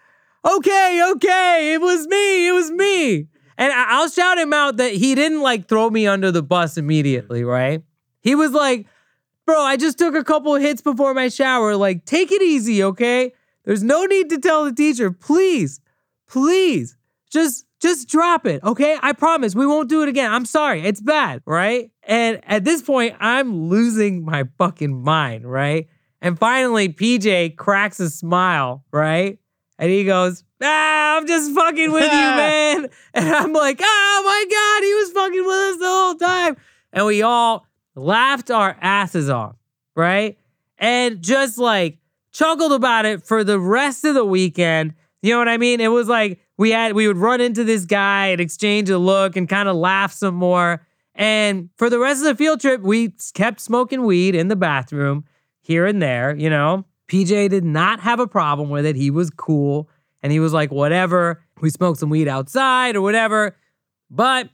okay, okay, it was me, it was me. And I- I'll shout him out that he didn't like throw me under the bus immediately, right? He was like, bro, I just took a couple hits before my shower. Like, take it easy, okay? There's no need to tell the teacher, please, please, just just drop it, okay? I promise we won't do it again. I'm sorry, it's bad, right? And at this point, I'm losing my fucking mind, right? And finally, PJ cracks a smile, right? And he goes, Ah, I'm just fucking with you, man. And I'm like, Oh my God, he was fucking with us the whole time. And we all laughed our asses off, right? And just like chuckled about it for the rest of the weekend. You know what I mean? It was like we had we would run into this guy and exchange a look and kind of laugh some more. And for the rest of the field trip, we kept smoking weed in the bathroom here and there, you know. PJ did not have a problem with it. He was cool and he was like, whatever. We smoked some weed outside or whatever. But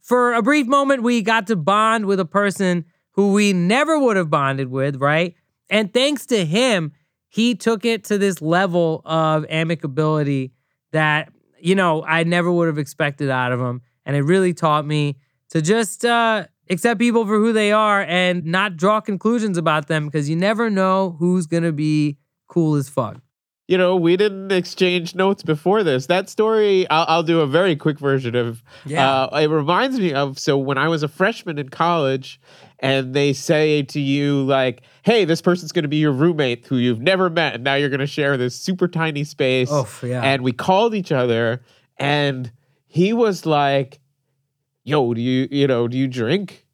for a brief moment, we got to bond with a person who we never would have bonded with, right? And thanks to him, he took it to this level of amicability that, you know, I never would have expected out of him. And it really taught me to just uh, accept people for who they are and not draw conclusions about them because you never know who's going to be cool as fuck. You know, we didn't exchange notes before this. That story, I'll, I'll do a very quick version of. Yeah. Uh, it reminds me of so when I was a freshman in college, and they say to you like, "Hey, this person's going to be your roommate who you've never met, and now you're going to share this super tiny space." Oof, yeah. And we called each other, and he was like, "Yo, do you you know do you drink?"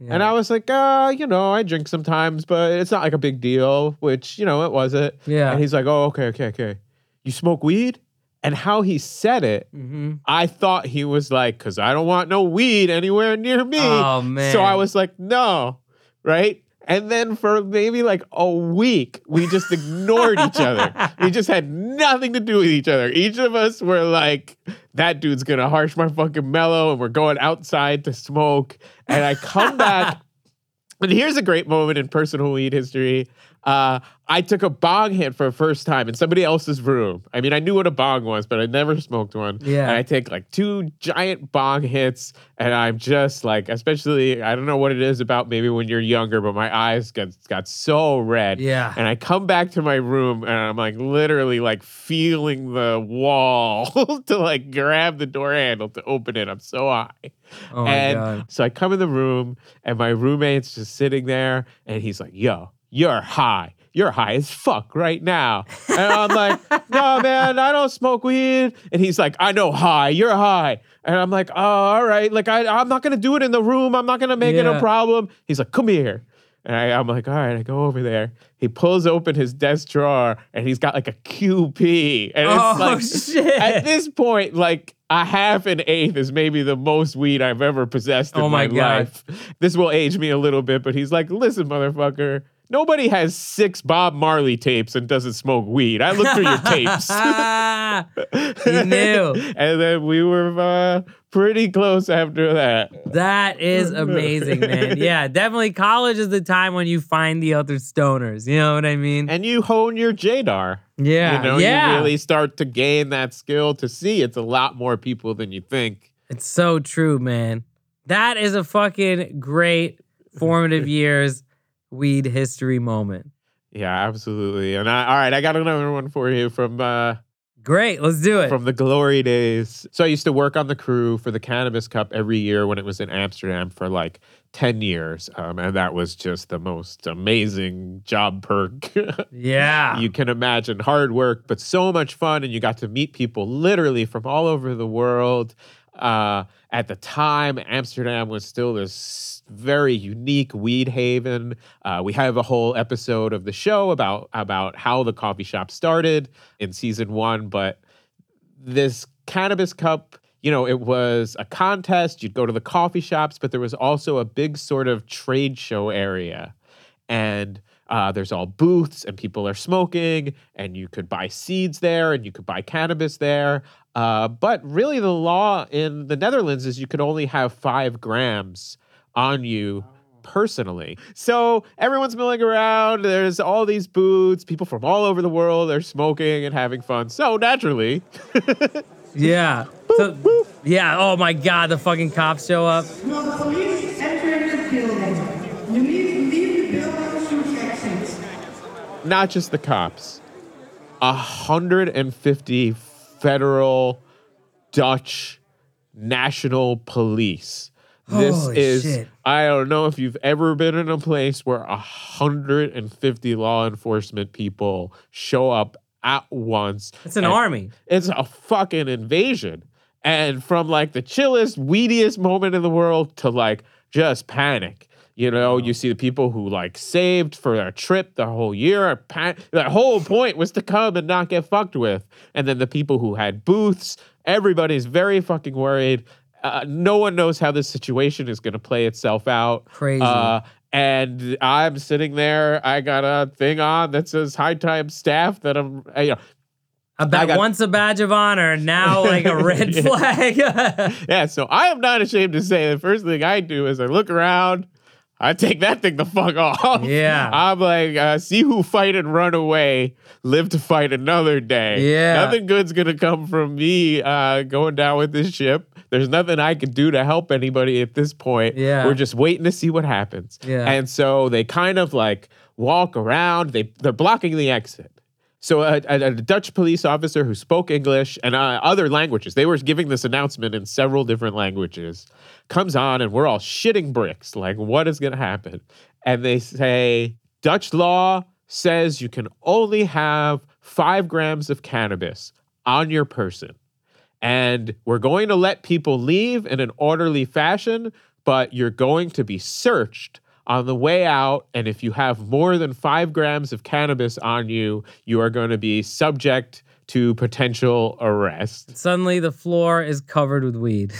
And I was like, uh, you know, I drink sometimes, but it's not like a big deal, which, you know, it wasn't. Yeah. And he's like, oh, okay, okay, okay. You smoke weed? And how he said it, Mhm. I thought he was like, because I don't want no weed anywhere near me. Oh, man. So I was like, no, right? And then for maybe like a week, we just ignored each other. We just had nothing to do with each other. Each of us were like, that dude's gonna harsh my fucking mellow, and we're going outside to smoke. And I come back, and here's a great moment in personal weed history. Uh, I took a bong hit for the first time in somebody else's room. I mean, I knew what a bong was, but I never smoked one. Yeah. And I take like two giant bong hits, and I'm just like, especially, I don't know what it is about maybe when you're younger, but my eyes got, got so red. Yeah. And I come back to my room, and I'm like literally like feeling the wall to like grab the door handle to open it. I'm so high. Oh my and God. so I come in the room, and my roommate's just sitting there, and he's like, "Yo, you're high. You're high as fuck right now." And I'm like, "No, man, I don't smoke weed." And he's like, "I know high. You're high." And I'm like, "Oh, all right. Like, I, I'm not gonna do it in the room. I'm not gonna make it Yeah. a problem." He's like, "Come here." And I, I'm like, all right, I go over there. He pulls open his desk drawer and he's got like a QP. And it's Oh, like, shit. at this point, like a half an eighth is maybe the most weed I've ever possessed oh in Oh my my, God. life. This will age me a little bit, but he's like, listen, motherfucker. Nobody has six Bob Marley tapes and doesn't smoke weed. I looked through your tapes. you knew. and then we were uh, pretty close after that. That is amazing, man. Yeah, definitely college is the time when you find the other stoners. You know what I mean? And you hone your JDAR. yeah. You know, yeah. you really start to gain that skill to see it's a lot more people than you think. It's so true, man. That is a fucking great formative years weed history moment. Yeah, absolutely. And I, all right, I got another one for you from uh, Great, let's do it. from the glory days. So I used to work on the crew for the Cannabis Cup every year when it was in Amsterdam for like 10 years. Um, and that was just the most amazing job perk. yeah. you can imagine hard work, but so much fun. And you got to meet people literally from all over the world. Uh, at the time, Amsterdam was still this very unique weed haven. Uh, we have a whole episode of the show about about how the coffee shop started in season one, but this cannabis cup you know it was a contest. You'd go to the coffee shops but there was also a big sort of trade show area. And uh, there's all booths and people are smoking and you could buy seeds there and you could buy cannabis there uh, but really the law in the netherlands is you could only have five grams on you personally. So everyone's milling around. There's all these booths, people from all over the world. They're smoking and having fun. So naturally, Yeah. So, yeah. Oh my God, the fucking cops show up. Will the police enter the building? You need to leave the building through exits. not just the cops, 150 federal Dutch national police. This Holy is, shit. I don't know if you've ever been in a place where 150 law enforcement people show up at once. It's an army. It's a fucking invasion. And from like the chillest, weediest moment in the world to like just panic. You know, you see the people who like saved for their trip the whole year. The whole point was to come and not get fucked with. And then the people who had booths, everybody's very fucking worried. Uh, no one knows how this situation is going to play itself out. Crazy. Uh, and I'm sitting there. I got a thing on that says "High Time Staff." That I'm, you know, About got- once a badge of honor, now like a red Yeah. flag. yeah, so I am not ashamed to say the first thing I do is I look around, I take that thing the fuck off. Yeah. I'm like, uh, see who fight and run away, live to fight another day. Yeah. Nothing good's gonna come from me uh, going down with this ship. There's nothing I can do to help anybody at this point. Yeah. We're just waiting to see what happens. Yeah. And so they kind of like walk around, they they're blocking the exit. So a, a, a Dutch police officer who spoke English and uh, other languages, they were giving this announcement in several different languages, comes on and we're all shitting bricks. Like, what is going to happen? And they say, Dutch law says you can only have five grams of cannabis on your person. And we're going to let people leave in an orderly fashion, but you're going to be searched on the way out. And if you have more than five grams of cannabis on you, you are going to be subject to potential arrest. Suddenly, the floor is covered with weed.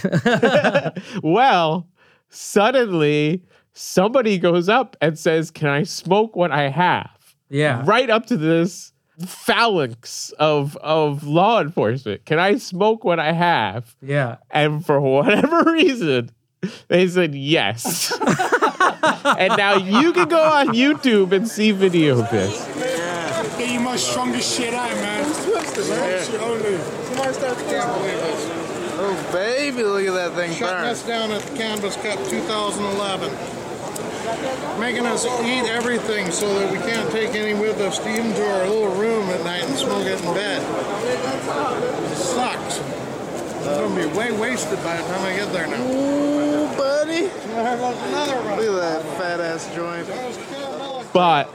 well, suddenly somebody goes up and says, Can I smoke what I have? yeah. Right up to this phalanx of, of law enforcement. Can I smoke what I have? Yeah. And for whatever reason, they said yes. and now you can go on YouTube and see video of this. Get you my strongest shit out, man. Shit only. Oh, baby, look at that thing Shutting burn. us down at the Cannabis Cup 2011. Making us eat everything so that we can't take any with us to even to our little room at night and smoke it in bed. sucks. I'm gonna be way wasted by the time I get there now. Ooh, buddy. There goes another one. Look at that fat ass joint. But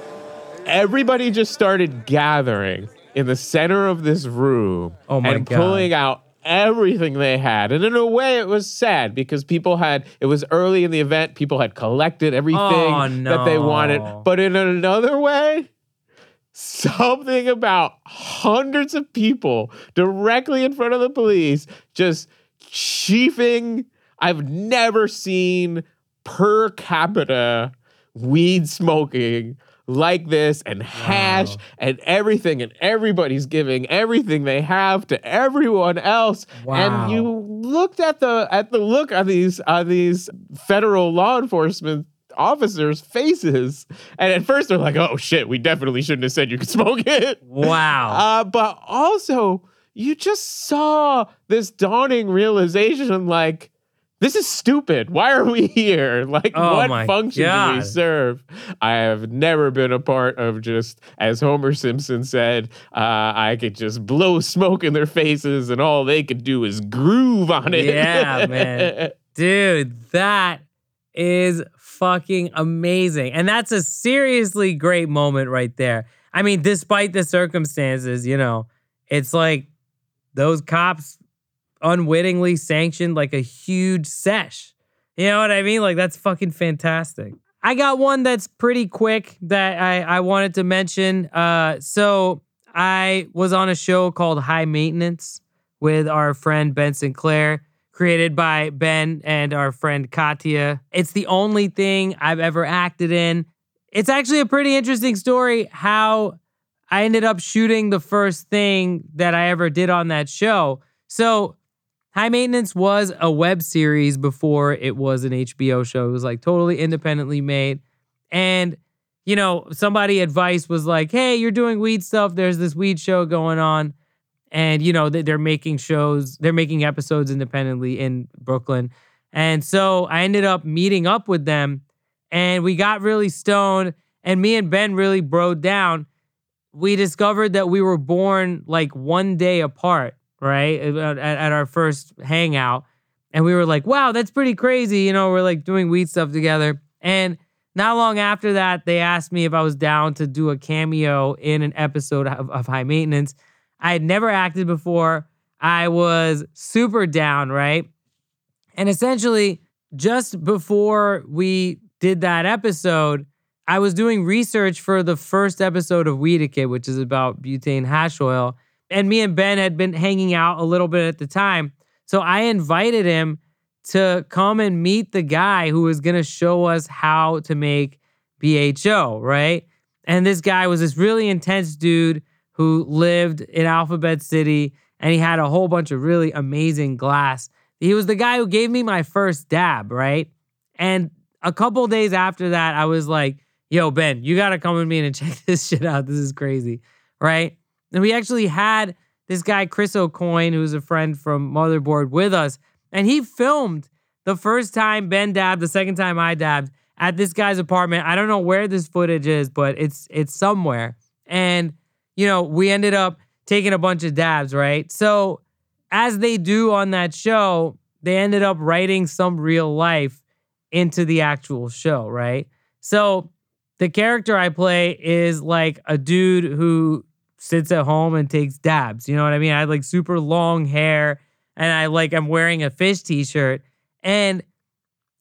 everybody just started gathering in the center of this room Oh my and God. pulling out everything they had. And in a way, it was sad because people had, it was early in the event, people had collected everything Oh, that they wanted. But in another way, something about hundreds of people directly in front of the police just chiefing. I've never seen per capita weed smoking like this and hash and everything and everybody's giving everything they have to everyone else Wow. and you looked at the at the look on these on these federal law enforcement officers faces and at first they're like oh shit we definitely shouldn't have said you could smoke it Wow. uh, but also, you just saw this dawning realization like, this is stupid. Why are we here? Like, Oh what function do we serve? I have never been a part of just, as Homer Simpson said, uh, I could just blow smoke in their faces and all they could do is groove on it. Yeah, man. Dude, that is fucking amazing. And that's a seriously great moment right there. I mean, despite the circumstances, you know, it's like those cops unwittingly sanctioned like a huge sesh. You know what I mean? Like that's fucking fantastic. I got one that's pretty quick that I, I wanted to mention. Uh, so I was on a show called High Maintenance with our friend Ben Sinclair, created by Ben and our friend Katja. It's the only thing I've ever acted in. It's actually a pretty interesting story how I ended up shooting the first thing that I ever did on that show. So High Maintenance was a web series before it was an HBO show. It was like totally independently made. And, you know, somebody advice was like, hey, you're doing weed stuff. There's this weed show going on. And, you know, they- they're making shows, they're making episodes independently in Brooklyn. And so I ended up meeting up with them and we got really stoned. And me and Ben really broke down. We discovered that we were born like one day apart, right? At, at our first hangout. And we were like, wow, that's pretty crazy. You know, we're like doing weed stuff together. And not long after that, they asked me if I was down to do a cameo in an episode of, of High Maintenance. I had never acted before. I was super down, right? And essentially, just before we did that episode, I was doing research for the first episode of Weediquette, which is about butane hash oil. And me and Ben had been hanging out a little bit at the time. So I invited him to come and meet the guy who was going to show us how to make BHO, right? And this guy was this really intense dude who lived in Alphabet City and he had a whole bunch of really amazing glass. He was the guy who gave me my first dab, right? And a couple days after that, I was like, yo, Ben, you got to come with me and check this shit out. This is crazy, right? And we actually had this guy, Chris O'Coin, who's a friend from Motherboard, with us. And he filmed the first time Ben dabbed, the second time I dabbed at this guy's apartment. I don't know where this footage is, but it's it's somewhere. And you know, we ended up taking a bunch of dabs, right? So, as they do on that show, they ended up writing some real life into the actual show, right? So, the character I play is like a dude who sits at home and takes dabs. You know what I mean? I had like super long hair and I like I'm wearing a fish t-shirt. And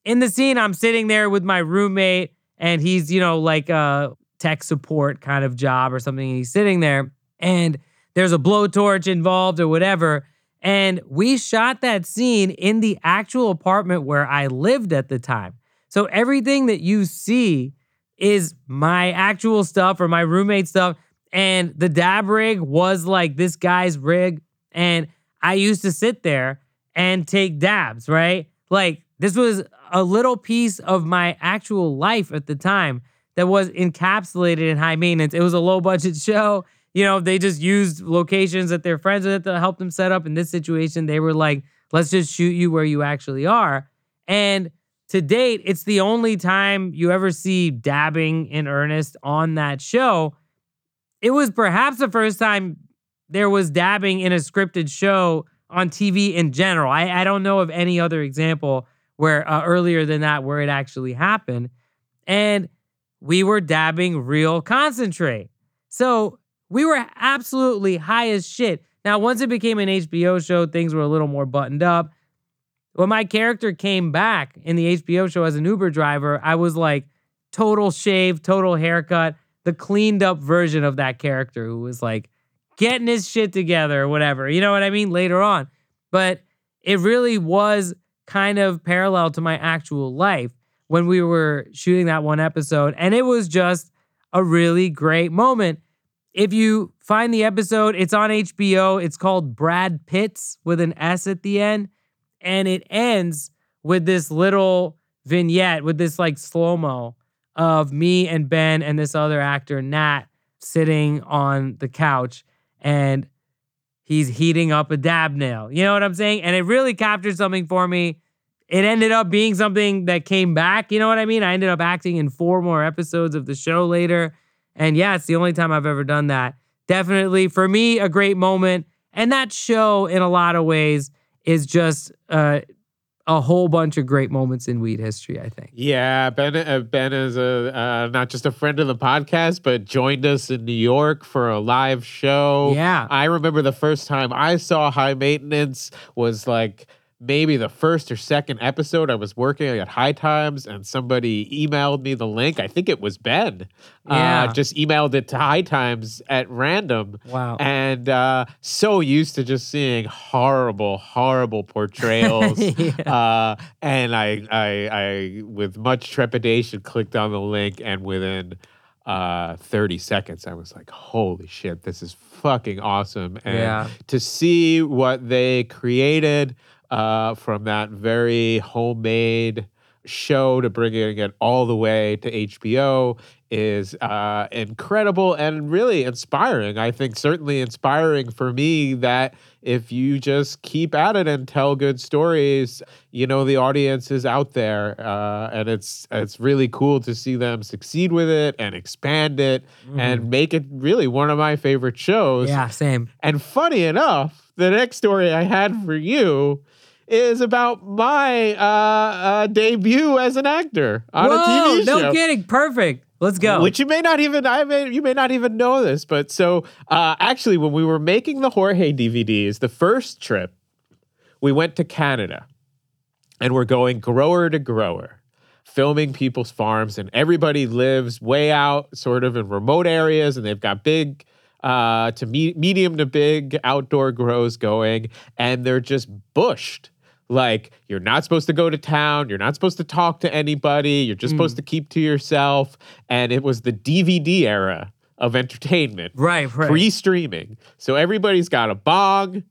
in the scene, I'm sitting there with my roommate, and he's, you know, like a tech support kind of job or something. He's sitting there, and there's a blowtorch involved or whatever. And we shot that scene in the actual apartment where I lived at the time. So everything that you see is my actual stuff or my roommate stuff. And the dab rig was like this guy's rig. And I used to sit there and take dabs, right? Like this was a little piece of my actual life at the time that was encapsulated in high maintenance. It was a low budget show. You know, they just used locations that their friends with to help them set up. In this situation, they were like, let's just shoot you where you actually are. And to date, it's the only time you ever see dabbing in earnest on that show. It was perhaps the first time there was dabbing in a scripted show on TV in general. I, I don't know of any other example where uh, earlier than that where it actually happened. And we were dabbing real concentrate. So we were absolutely high as shit. Now, once it became an HBO show, things were a little more buttoned up. When my character came back in the HBO show as an Uber driver, I was like total shave, total haircut, the cleaned up version of that character who was like getting his shit together or whatever. You know what I mean? Later on. But it really was kind of parallel to my actual life when we were shooting that one episode. And it was just a really great moment. If you find the episode, it's on HBO. It's called Brad Pitts with an S at the end. And it ends with this little vignette, with this like slow mo of me and Ben and this other actor, Nat, sitting on the couch. And he's heating up a dab nail. You know what I'm saying? And it really captured something for me. It ended up being something that came back. You know what I mean? I ended up acting in four more episodes of the show later. And yeah, it's the only time I've ever done that. Definitely for me, a great moment. And that show, in a lot of ways, is just uh, a whole bunch of great moments in weed history, I think. Yeah, Ben. Uh, ben is a uh, not just a friend of the podcast, but joined us in New York for a live show. Yeah. I remember the first time I saw High Maintenance was like maybe the first or second episode. I was working at High Times, and somebody emailed me the link. I think it was Ben. Yeah. Uh, just emailed it to High Times at random. Wow. And uh, so used to just seeing horrible, horrible portrayals. uh, and I, I, I, with much trepidation, clicked on the link, and within uh, 30 seconds, I was like, "Holy shit, this is fucking awesome!" And Yeah. to see what they created. Uh, from that very homemade show to bringing it all the way to HBO is uh, incredible and really inspiring. I think certainly inspiring for me that if you just keep at it and tell good stories, you know the audience is out there, uh, and it's it's really cool to see them succeed with it and expand it and make it really one of my favorite shows. Yeah, same. And funny enough, the next story I had for you is about my uh, uh, debut as an actor on Whoa, a TV show. no kidding. Perfect. Let's go. Which you may not even I may you may not even know this, but so uh, actually when we were making the Jorge DVDs, the first trip, we went to Canada, and we're going grower to grower, filming people's farms, and everybody lives way out, sort of in remote areas, and they've got big. Uh, to me- medium to big outdoor grows going, and they're just bushed like you're not supposed to go to town you're not supposed to talk to anybody you're just supposed to keep to yourself and it was the dvd era of entertainment right, right. pre-streaming so everybody's got a bong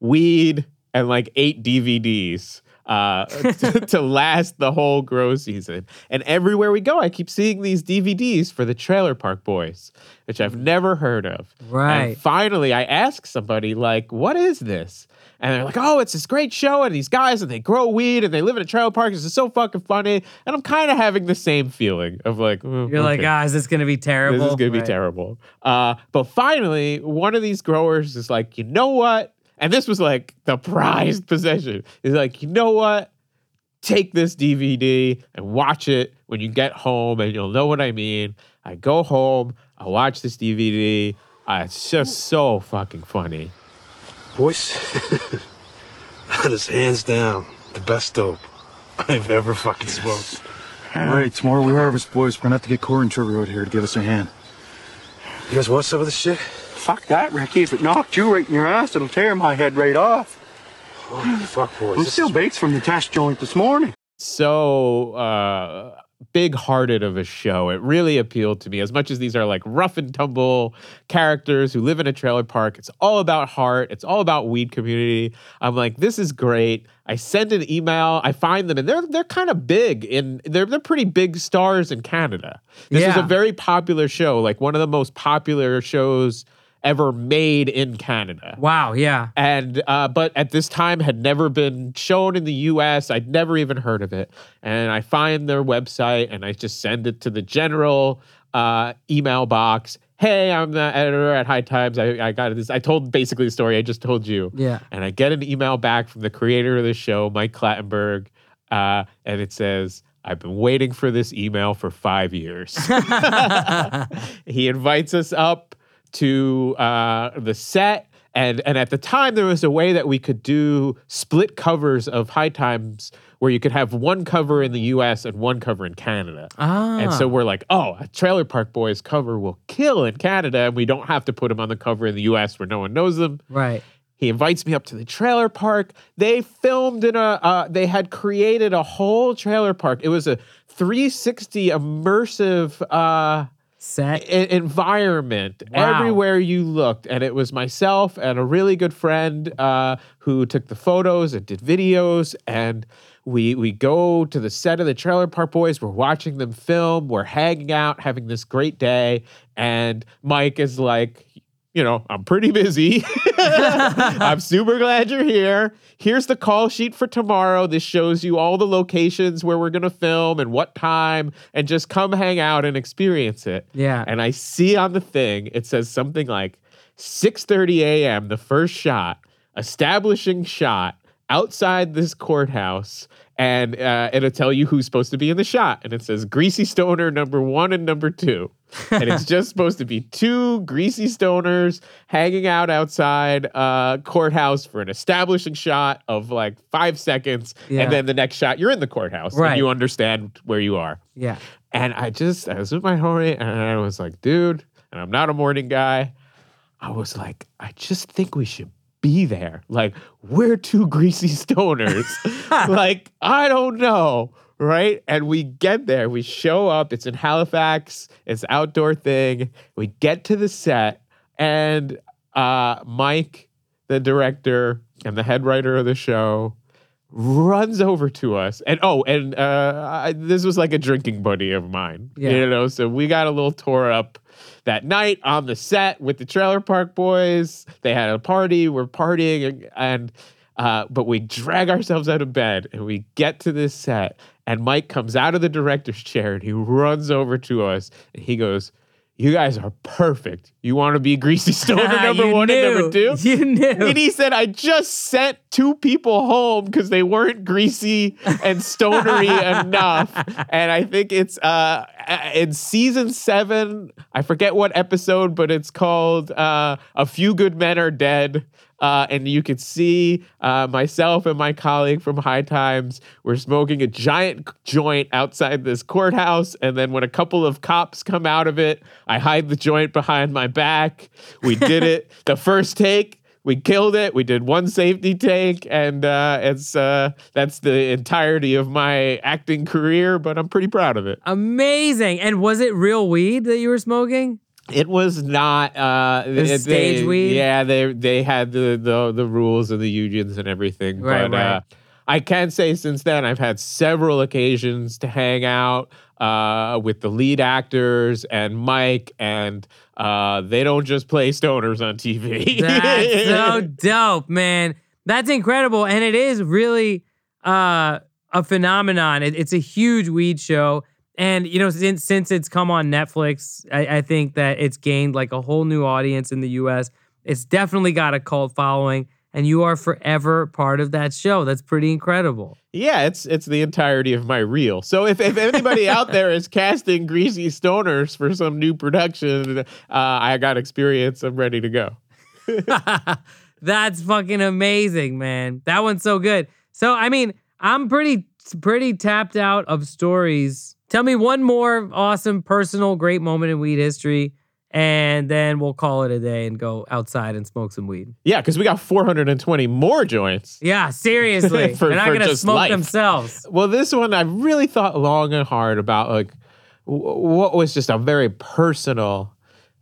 weed and like eight dvds uh, to, to last the whole grow season. And everywhere we go, I keep seeing these DVDs for the Trailer Park Boys, which I've never heard of. Right. And finally, I ask somebody, like, what is this? And they're like, oh, it's this great show, and these guys, and they grow weed, and they live in a trailer park. This is so fucking funny. And I'm kind of having the same feeling of like, oh, You're like, okay. ah, is this going to be terrible? This is gonna be Right. terrible. Uh, but finally, one of these growers is like, you know what? And this was like the prized possession. He's like, you know what? Take this DVD and watch it when you get home, and you'll know what I mean. I go home, I watch this DVD. Uh, it's just so fucking funny. Boys, that is hands down the best dope I've ever fucking smoked. All right, tomorrow we harvest, boys. We're gonna have to get Corey and Trevor out here to give us a hand. You guys want some of this shit? Fuck that, Ricky. If it knocked you right in your ass, it'll tear my head right off. Holy fuck, boys. I'm This still is- baits from the test joint this morning. so uh, big-hearted of a show. It really appealed to me. As much as these are like rough and tumble characters who live in a trailer park, it's all about heart. It's all about weed community. I'm like, this is great. I send an email. I find them, and they're they're kind of big in they're they're pretty big stars in Canada. This is a very popular show, like one of the most popular shows ever made in Canada Wow, yeah. and uh, but at this time had never been shown in the U.S. I'd never even heard of it, and I find their website and I just send it to the general uh, email box. Hey, I'm the editor at High Times. I, I got this. I told basically the story I just told you. Yeah. And I get an email back from the creator of the show, Mike Clattenburg, uh, and it says. I've been waiting for this email for five years. he invites us up to uh, the set. And, and at the time, there was a way that we could do split covers of High Times where you could have one cover in the US and one cover in Canada. Ah. And so we're like, oh, a Trailer Park Boys cover will kill in Canada, and we don't have to put them on the cover in the US where no one knows them. right. He invites me up to the trailer park. They filmed in a, uh, they had created a whole trailer park. It was a 360 immersive uh, Set. e- environment Wow. everywhere you looked. And it was myself and a really good friend uh, who took the photos and did videos. And we we go to the set of the Trailer Park Boys. We're watching them film. We're hanging out, having this great day. And Mike is like, you know, I'm pretty busy. I'm super glad you're here. Here's the call sheet for tomorrow. This shows you all the locations where we're going to film and what time, and just come hang out and experience it. Yeah. And I see on the thing, it says something like 6:30 a.m. the first shot, establishing shot outside this courthouse. And uh, it'll tell you who's supposed to be in the shot. And it says Greasy Stoner number one and number two. and it's just supposed to be two greasy stoners hanging out outside uh, courthouse for an establishing shot of like five seconds. Yeah. And then the next shot, you're in the courthouse Right. and you understand where you are. Yeah. And I just, I was with my homie and I was like, dude, and I'm not a morning guy. I was like, I just think we should be there. Like, we're two greasy stoners. like, I don't know. Right. And we get there, we show up. It's in Halifax, it's outdoor thing. We get to the set, and uh, Mike, the director, and the head writer of the show runs over to us. And oh and uh I, this was like a drinking buddy of mine Yeah. you know? So we got a little tore up that night on the set with the trailer park boys. They had a party we're partying and, and uh but we drag ourselves out of bed and we get to this set and mike comes out of the director's chair and he runs over to us and he goes you guys are perfect. You want to be Greasy Stoner number one and number two? You knew. And he said, I just sent two people home because they weren't greasy and stonery enough. And I think it's uh in season seven, I forget what episode, but it's called uh A Few Good Men Are Dead. Uh, and you could see uh, myself and my colleague from High Times were smoking a giant joint outside this courthouse. And then when a couple of cops come out of it, I hide the joint behind my back. We did it the first take. We killed it. We did one safety take, and uh, it's uh, that's the entirety of my acting career. But I'm pretty proud of it. Amazing. And was it real weed that you were smoking? It was not uh, it- stage they- weed? Yeah, they they had the the the rules and the unions and everything. Right, but right. Uh, I can say since then I've had several occasions to hang out uh, with the lead actors and Mike, and uh, they don't just play stoners on TV. That's so dope, man. That's incredible. And it is really uh, a phenomenon. It, it's a huge weed show. And, you know, since, since it's come on Netflix, I, I think that it's gained like a whole new audience in the US. It's definitely got a cult following. And you are forever part of that show. That's pretty incredible. Yeah, it's it's the entirety of my reel. So if, if anybody out there is casting greasy stoners for some new production, uh, I got experience. I'm ready to go. That's fucking amazing, man. That one's so good. So, I mean, I'm pretty pretty tapped out of stories. Tell me one more awesome personal great moment in weed history and then we'll call it a day and go outside and smoke some weed. Yeah, because we got 420 more joints. Yeah, seriously. For- They're not going to smoke life. themselves. Well, this one I really thought long and hard about, like w- what was just a very personal,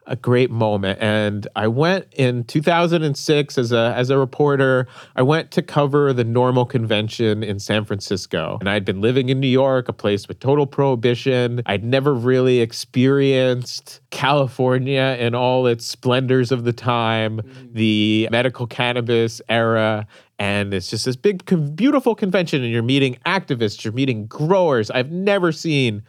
a great moment. And I went in 2006 as a as a reporter. I went to cover the NORML Convention in San Francisco, and I'd been living in New York, a place with total prohibition. I'd never really experienced California in all its splendors of the time, mm. the medical cannabis era. And it's just this big, beautiful convention, and you're meeting activists, you're meeting growers. I've never seen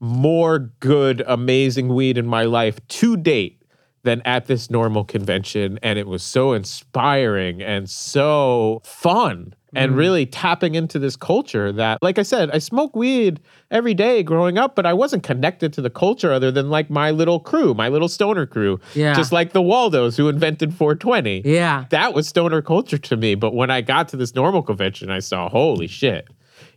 more good, amazing weed in my life to date than at this NORML convention. And it was so inspiring and so fun and mm. really tapping into this culture that, like I said, I smoke weed every day growing up, but I wasn't connected to the culture other than like my little crew, my little stoner crew. Yeah. Just like the Waldos who invented 420 Yeah. that was stoner culture to me. But when I got to this NORML convention, I saw, holy shit,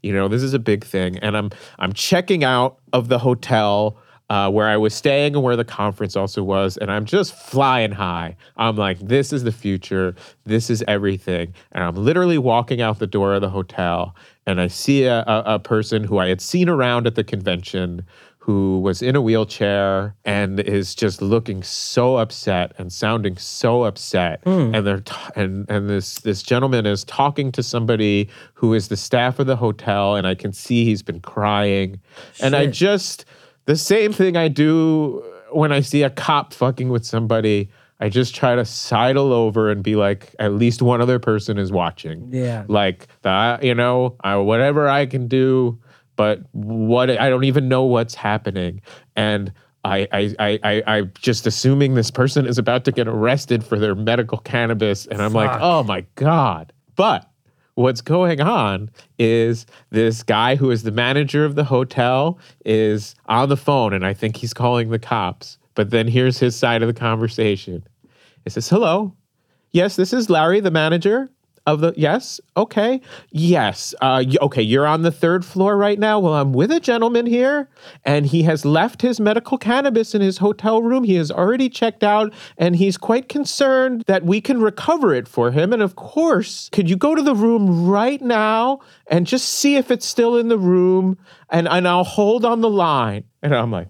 you know, this is a big thing. And I'm I'm checking out of the hotel uh, where I was staying and where the conference also was, and I'm just flying high. I'm like, this is the future. This is everything. And I'm literally walking out the door of the hotel, and I see a, a, a person who I had seen around at the convention who was in a wheelchair and is just looking so upset and sounding so upset. Hmm. And they're t- and and this this gentleman is talking to somebody who is the staff of the hotel and I can see he's been crying. And I just the same thing I do when I see a cop fucking with somebody I just try to sidle over and be like at least one other person is watching. Yeah. like that you know I, whatever i can do but what i don't even know what's happening and I, I, I, I, I'm just assuming this person is about to get arrested for their medical cannabis. And I'm like, oh my God. But what's going on is this guy who is the manager of the hotel is on the phone. And I think he's calling the cops. But then here's his side of the conversation. He says, hello. Yes, this is Larry, the manager of the. Yes, okay. Yes, uh, okay. You're on the third floor right now. Well, I'm with a gentleman here, and he has left his medical cannabis in his hotel room. He has already checked out, and he's quite concerned that we can recover it for him. And of course, could you go to the room right now and just see if it's still in the room, and and I'll hold on the line. And I'm like,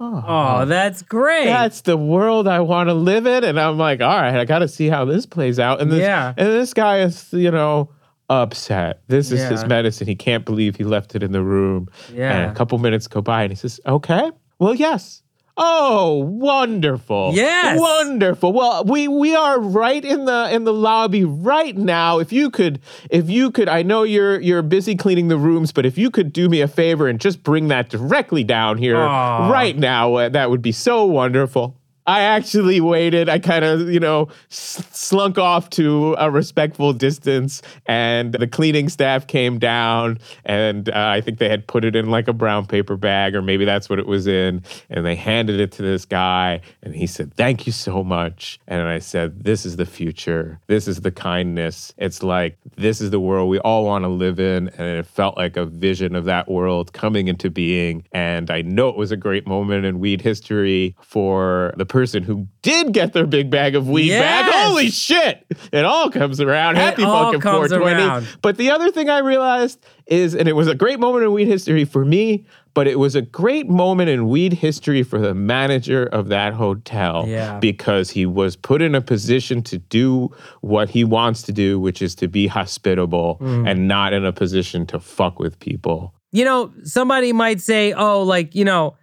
Oh, oh, that's great. That's the world I want to live in. And I'm like, all right, I got to see how this plays out. And this, Yeah. and this guy is, you know, upset. This is his medicine. He can't believe he left it in the room. Yeah. And a couple minutes go by and he says, okay, well, yes. Oh, wonderful. Yes. Wonderful. Well, we we are right in the in the lobby right now. If you could if you could I know you're you're busy cleaning the rooms, but if you could do me a favor and just bring that directly down here Aw. right now, uh, that would be so wonderful. I actually waited. I kind of, you know, slunk off to a respectful distance, and the cleaning staff came down, and uh, I think they had put it in like a brown paper bag, or maybe that's what it was in, and they handed it to this guy, and he said, "Thank you so much." And I said, "This is the future. This is the kindness. It's like this is the world we all want to live in," and it felt like a vision of that world coming into being. And I know it was a great moment in weed history for the person who did get their big bag of weed back. Holy shit! It all comes around. It Happy fucking comes 420. around. But the other thing I realized is, and it was a great moment in weed history for me, but it was a great moment in weed history for the manager of that hotel Yeah. because he was put in a position to do what he wants to do, which is to be hospitable Mm. and not in a position to fuck with people. you know, somebody might say, oh, like, you know,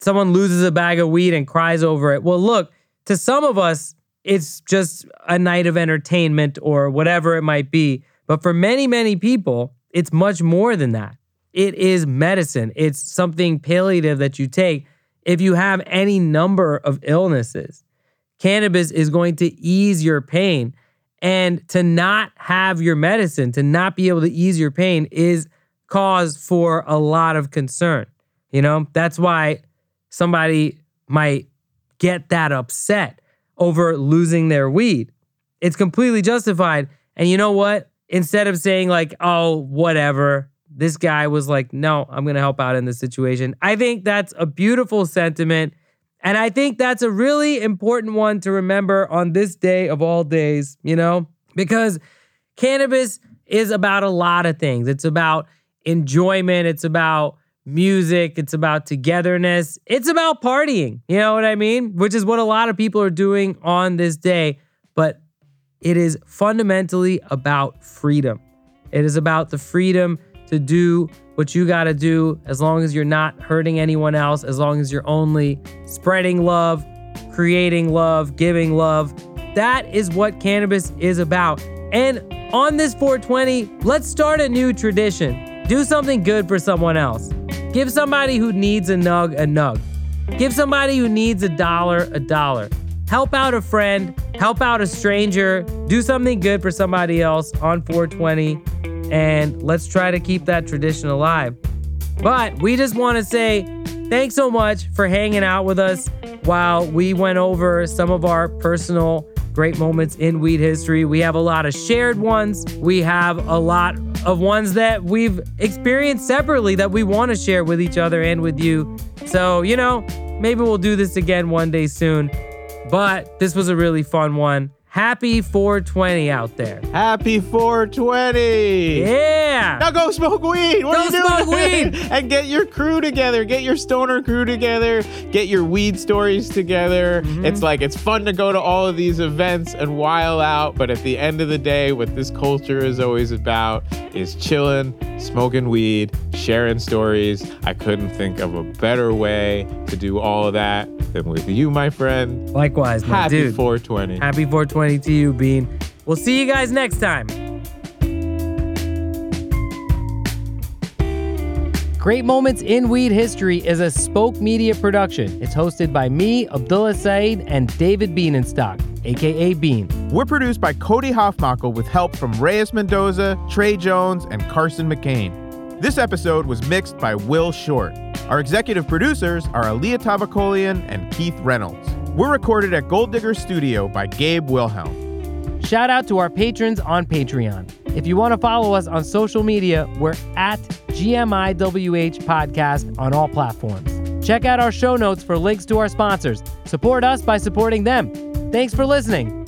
someone loses a bag of weed and cries over it. Well, look, to some of us, it's just a night of entertainment or whatever it might be. But for many, many people, it's much more than that. It is medicine, it's something palliative that you take if you have any number of illnesses. Cannabis is going to ease your pain. And to not have your medicine, to not be able to ease your pain is cause for a lot of concern. You know, that's why somebody might get that upset over losing their weed. It's completely justified. And you know what? Instead of saying, like, oh, whatever, this guy was like, no, I'm going to help out in this situation. I think that's a beautiful sentiment. And I think that's a really important one to remember on this day of all days, you know, because cannabis is about a lot of things. It's about enjoyment, it's about music, it's about togetherness, it's about partying. You know what I mean? Which is what a lot of people are doing on this day. But it is fundamentally about freedom. It is about the freedom to do what you got to do as long as you're not hurting anyone else, as long as you're only spreading love, creating love, giving love. That is what cannabis is about. And on this 420, let's start a new tradition. Do something good for someone else. Give somebody who needs a nug a nug. Give somebody who needs a dollar a dollar. Help out a friend, help out a stranger, do something good for somebody else on 420, and let's try to keep that tradition alive. But we just want to say thanks so much for hanging out with us while we went over some of our personal great moments in weed history. We have a lot of shared ones, we have a lot of ones that we've experienced separately that we want to share with each other and with you. So, you know, maybe we'll do this again one day soon. But this was a really fun one. Happy 420 out there. Happy 420. Yeah. Now go smoke weed. What Go are you smoke doing? weed. and get your crew together. Get your stoner crew together. Get your weed stories together. Mm-hmm. It's like it's fun to go to all of these events and while out, but at the end of the day, what this culture is always about is chilling, smoking weed, sharing stories. I couldn't think of a better way to do all of that than with you, my friend. Likewise, my Happy dude. 420. Happy 420 to you, Bean. We'll see you guys next time. Great Moments in Weed History is a Spoke Media production. It's hosted by me, Abdullah Saeed, and David Bienenstock, aka Bean. We're produced by Cody Hoffmackel with help from Reyes Mendoza, Trey Jones, and Carson McCain. This episode was mixed by Will Short. Our executive producers are Alia Tavakolian and Keith Reynolds. We're recorded at Gold Digger Studio by Gabe Wilhelm. Shout out to our patrons on Patreon. If you want to follow us on social media, we're at GMIWH Podcast on all platforms. Check out our show notes for links to our sponsors. Support us by supporting them. Thanks for listening.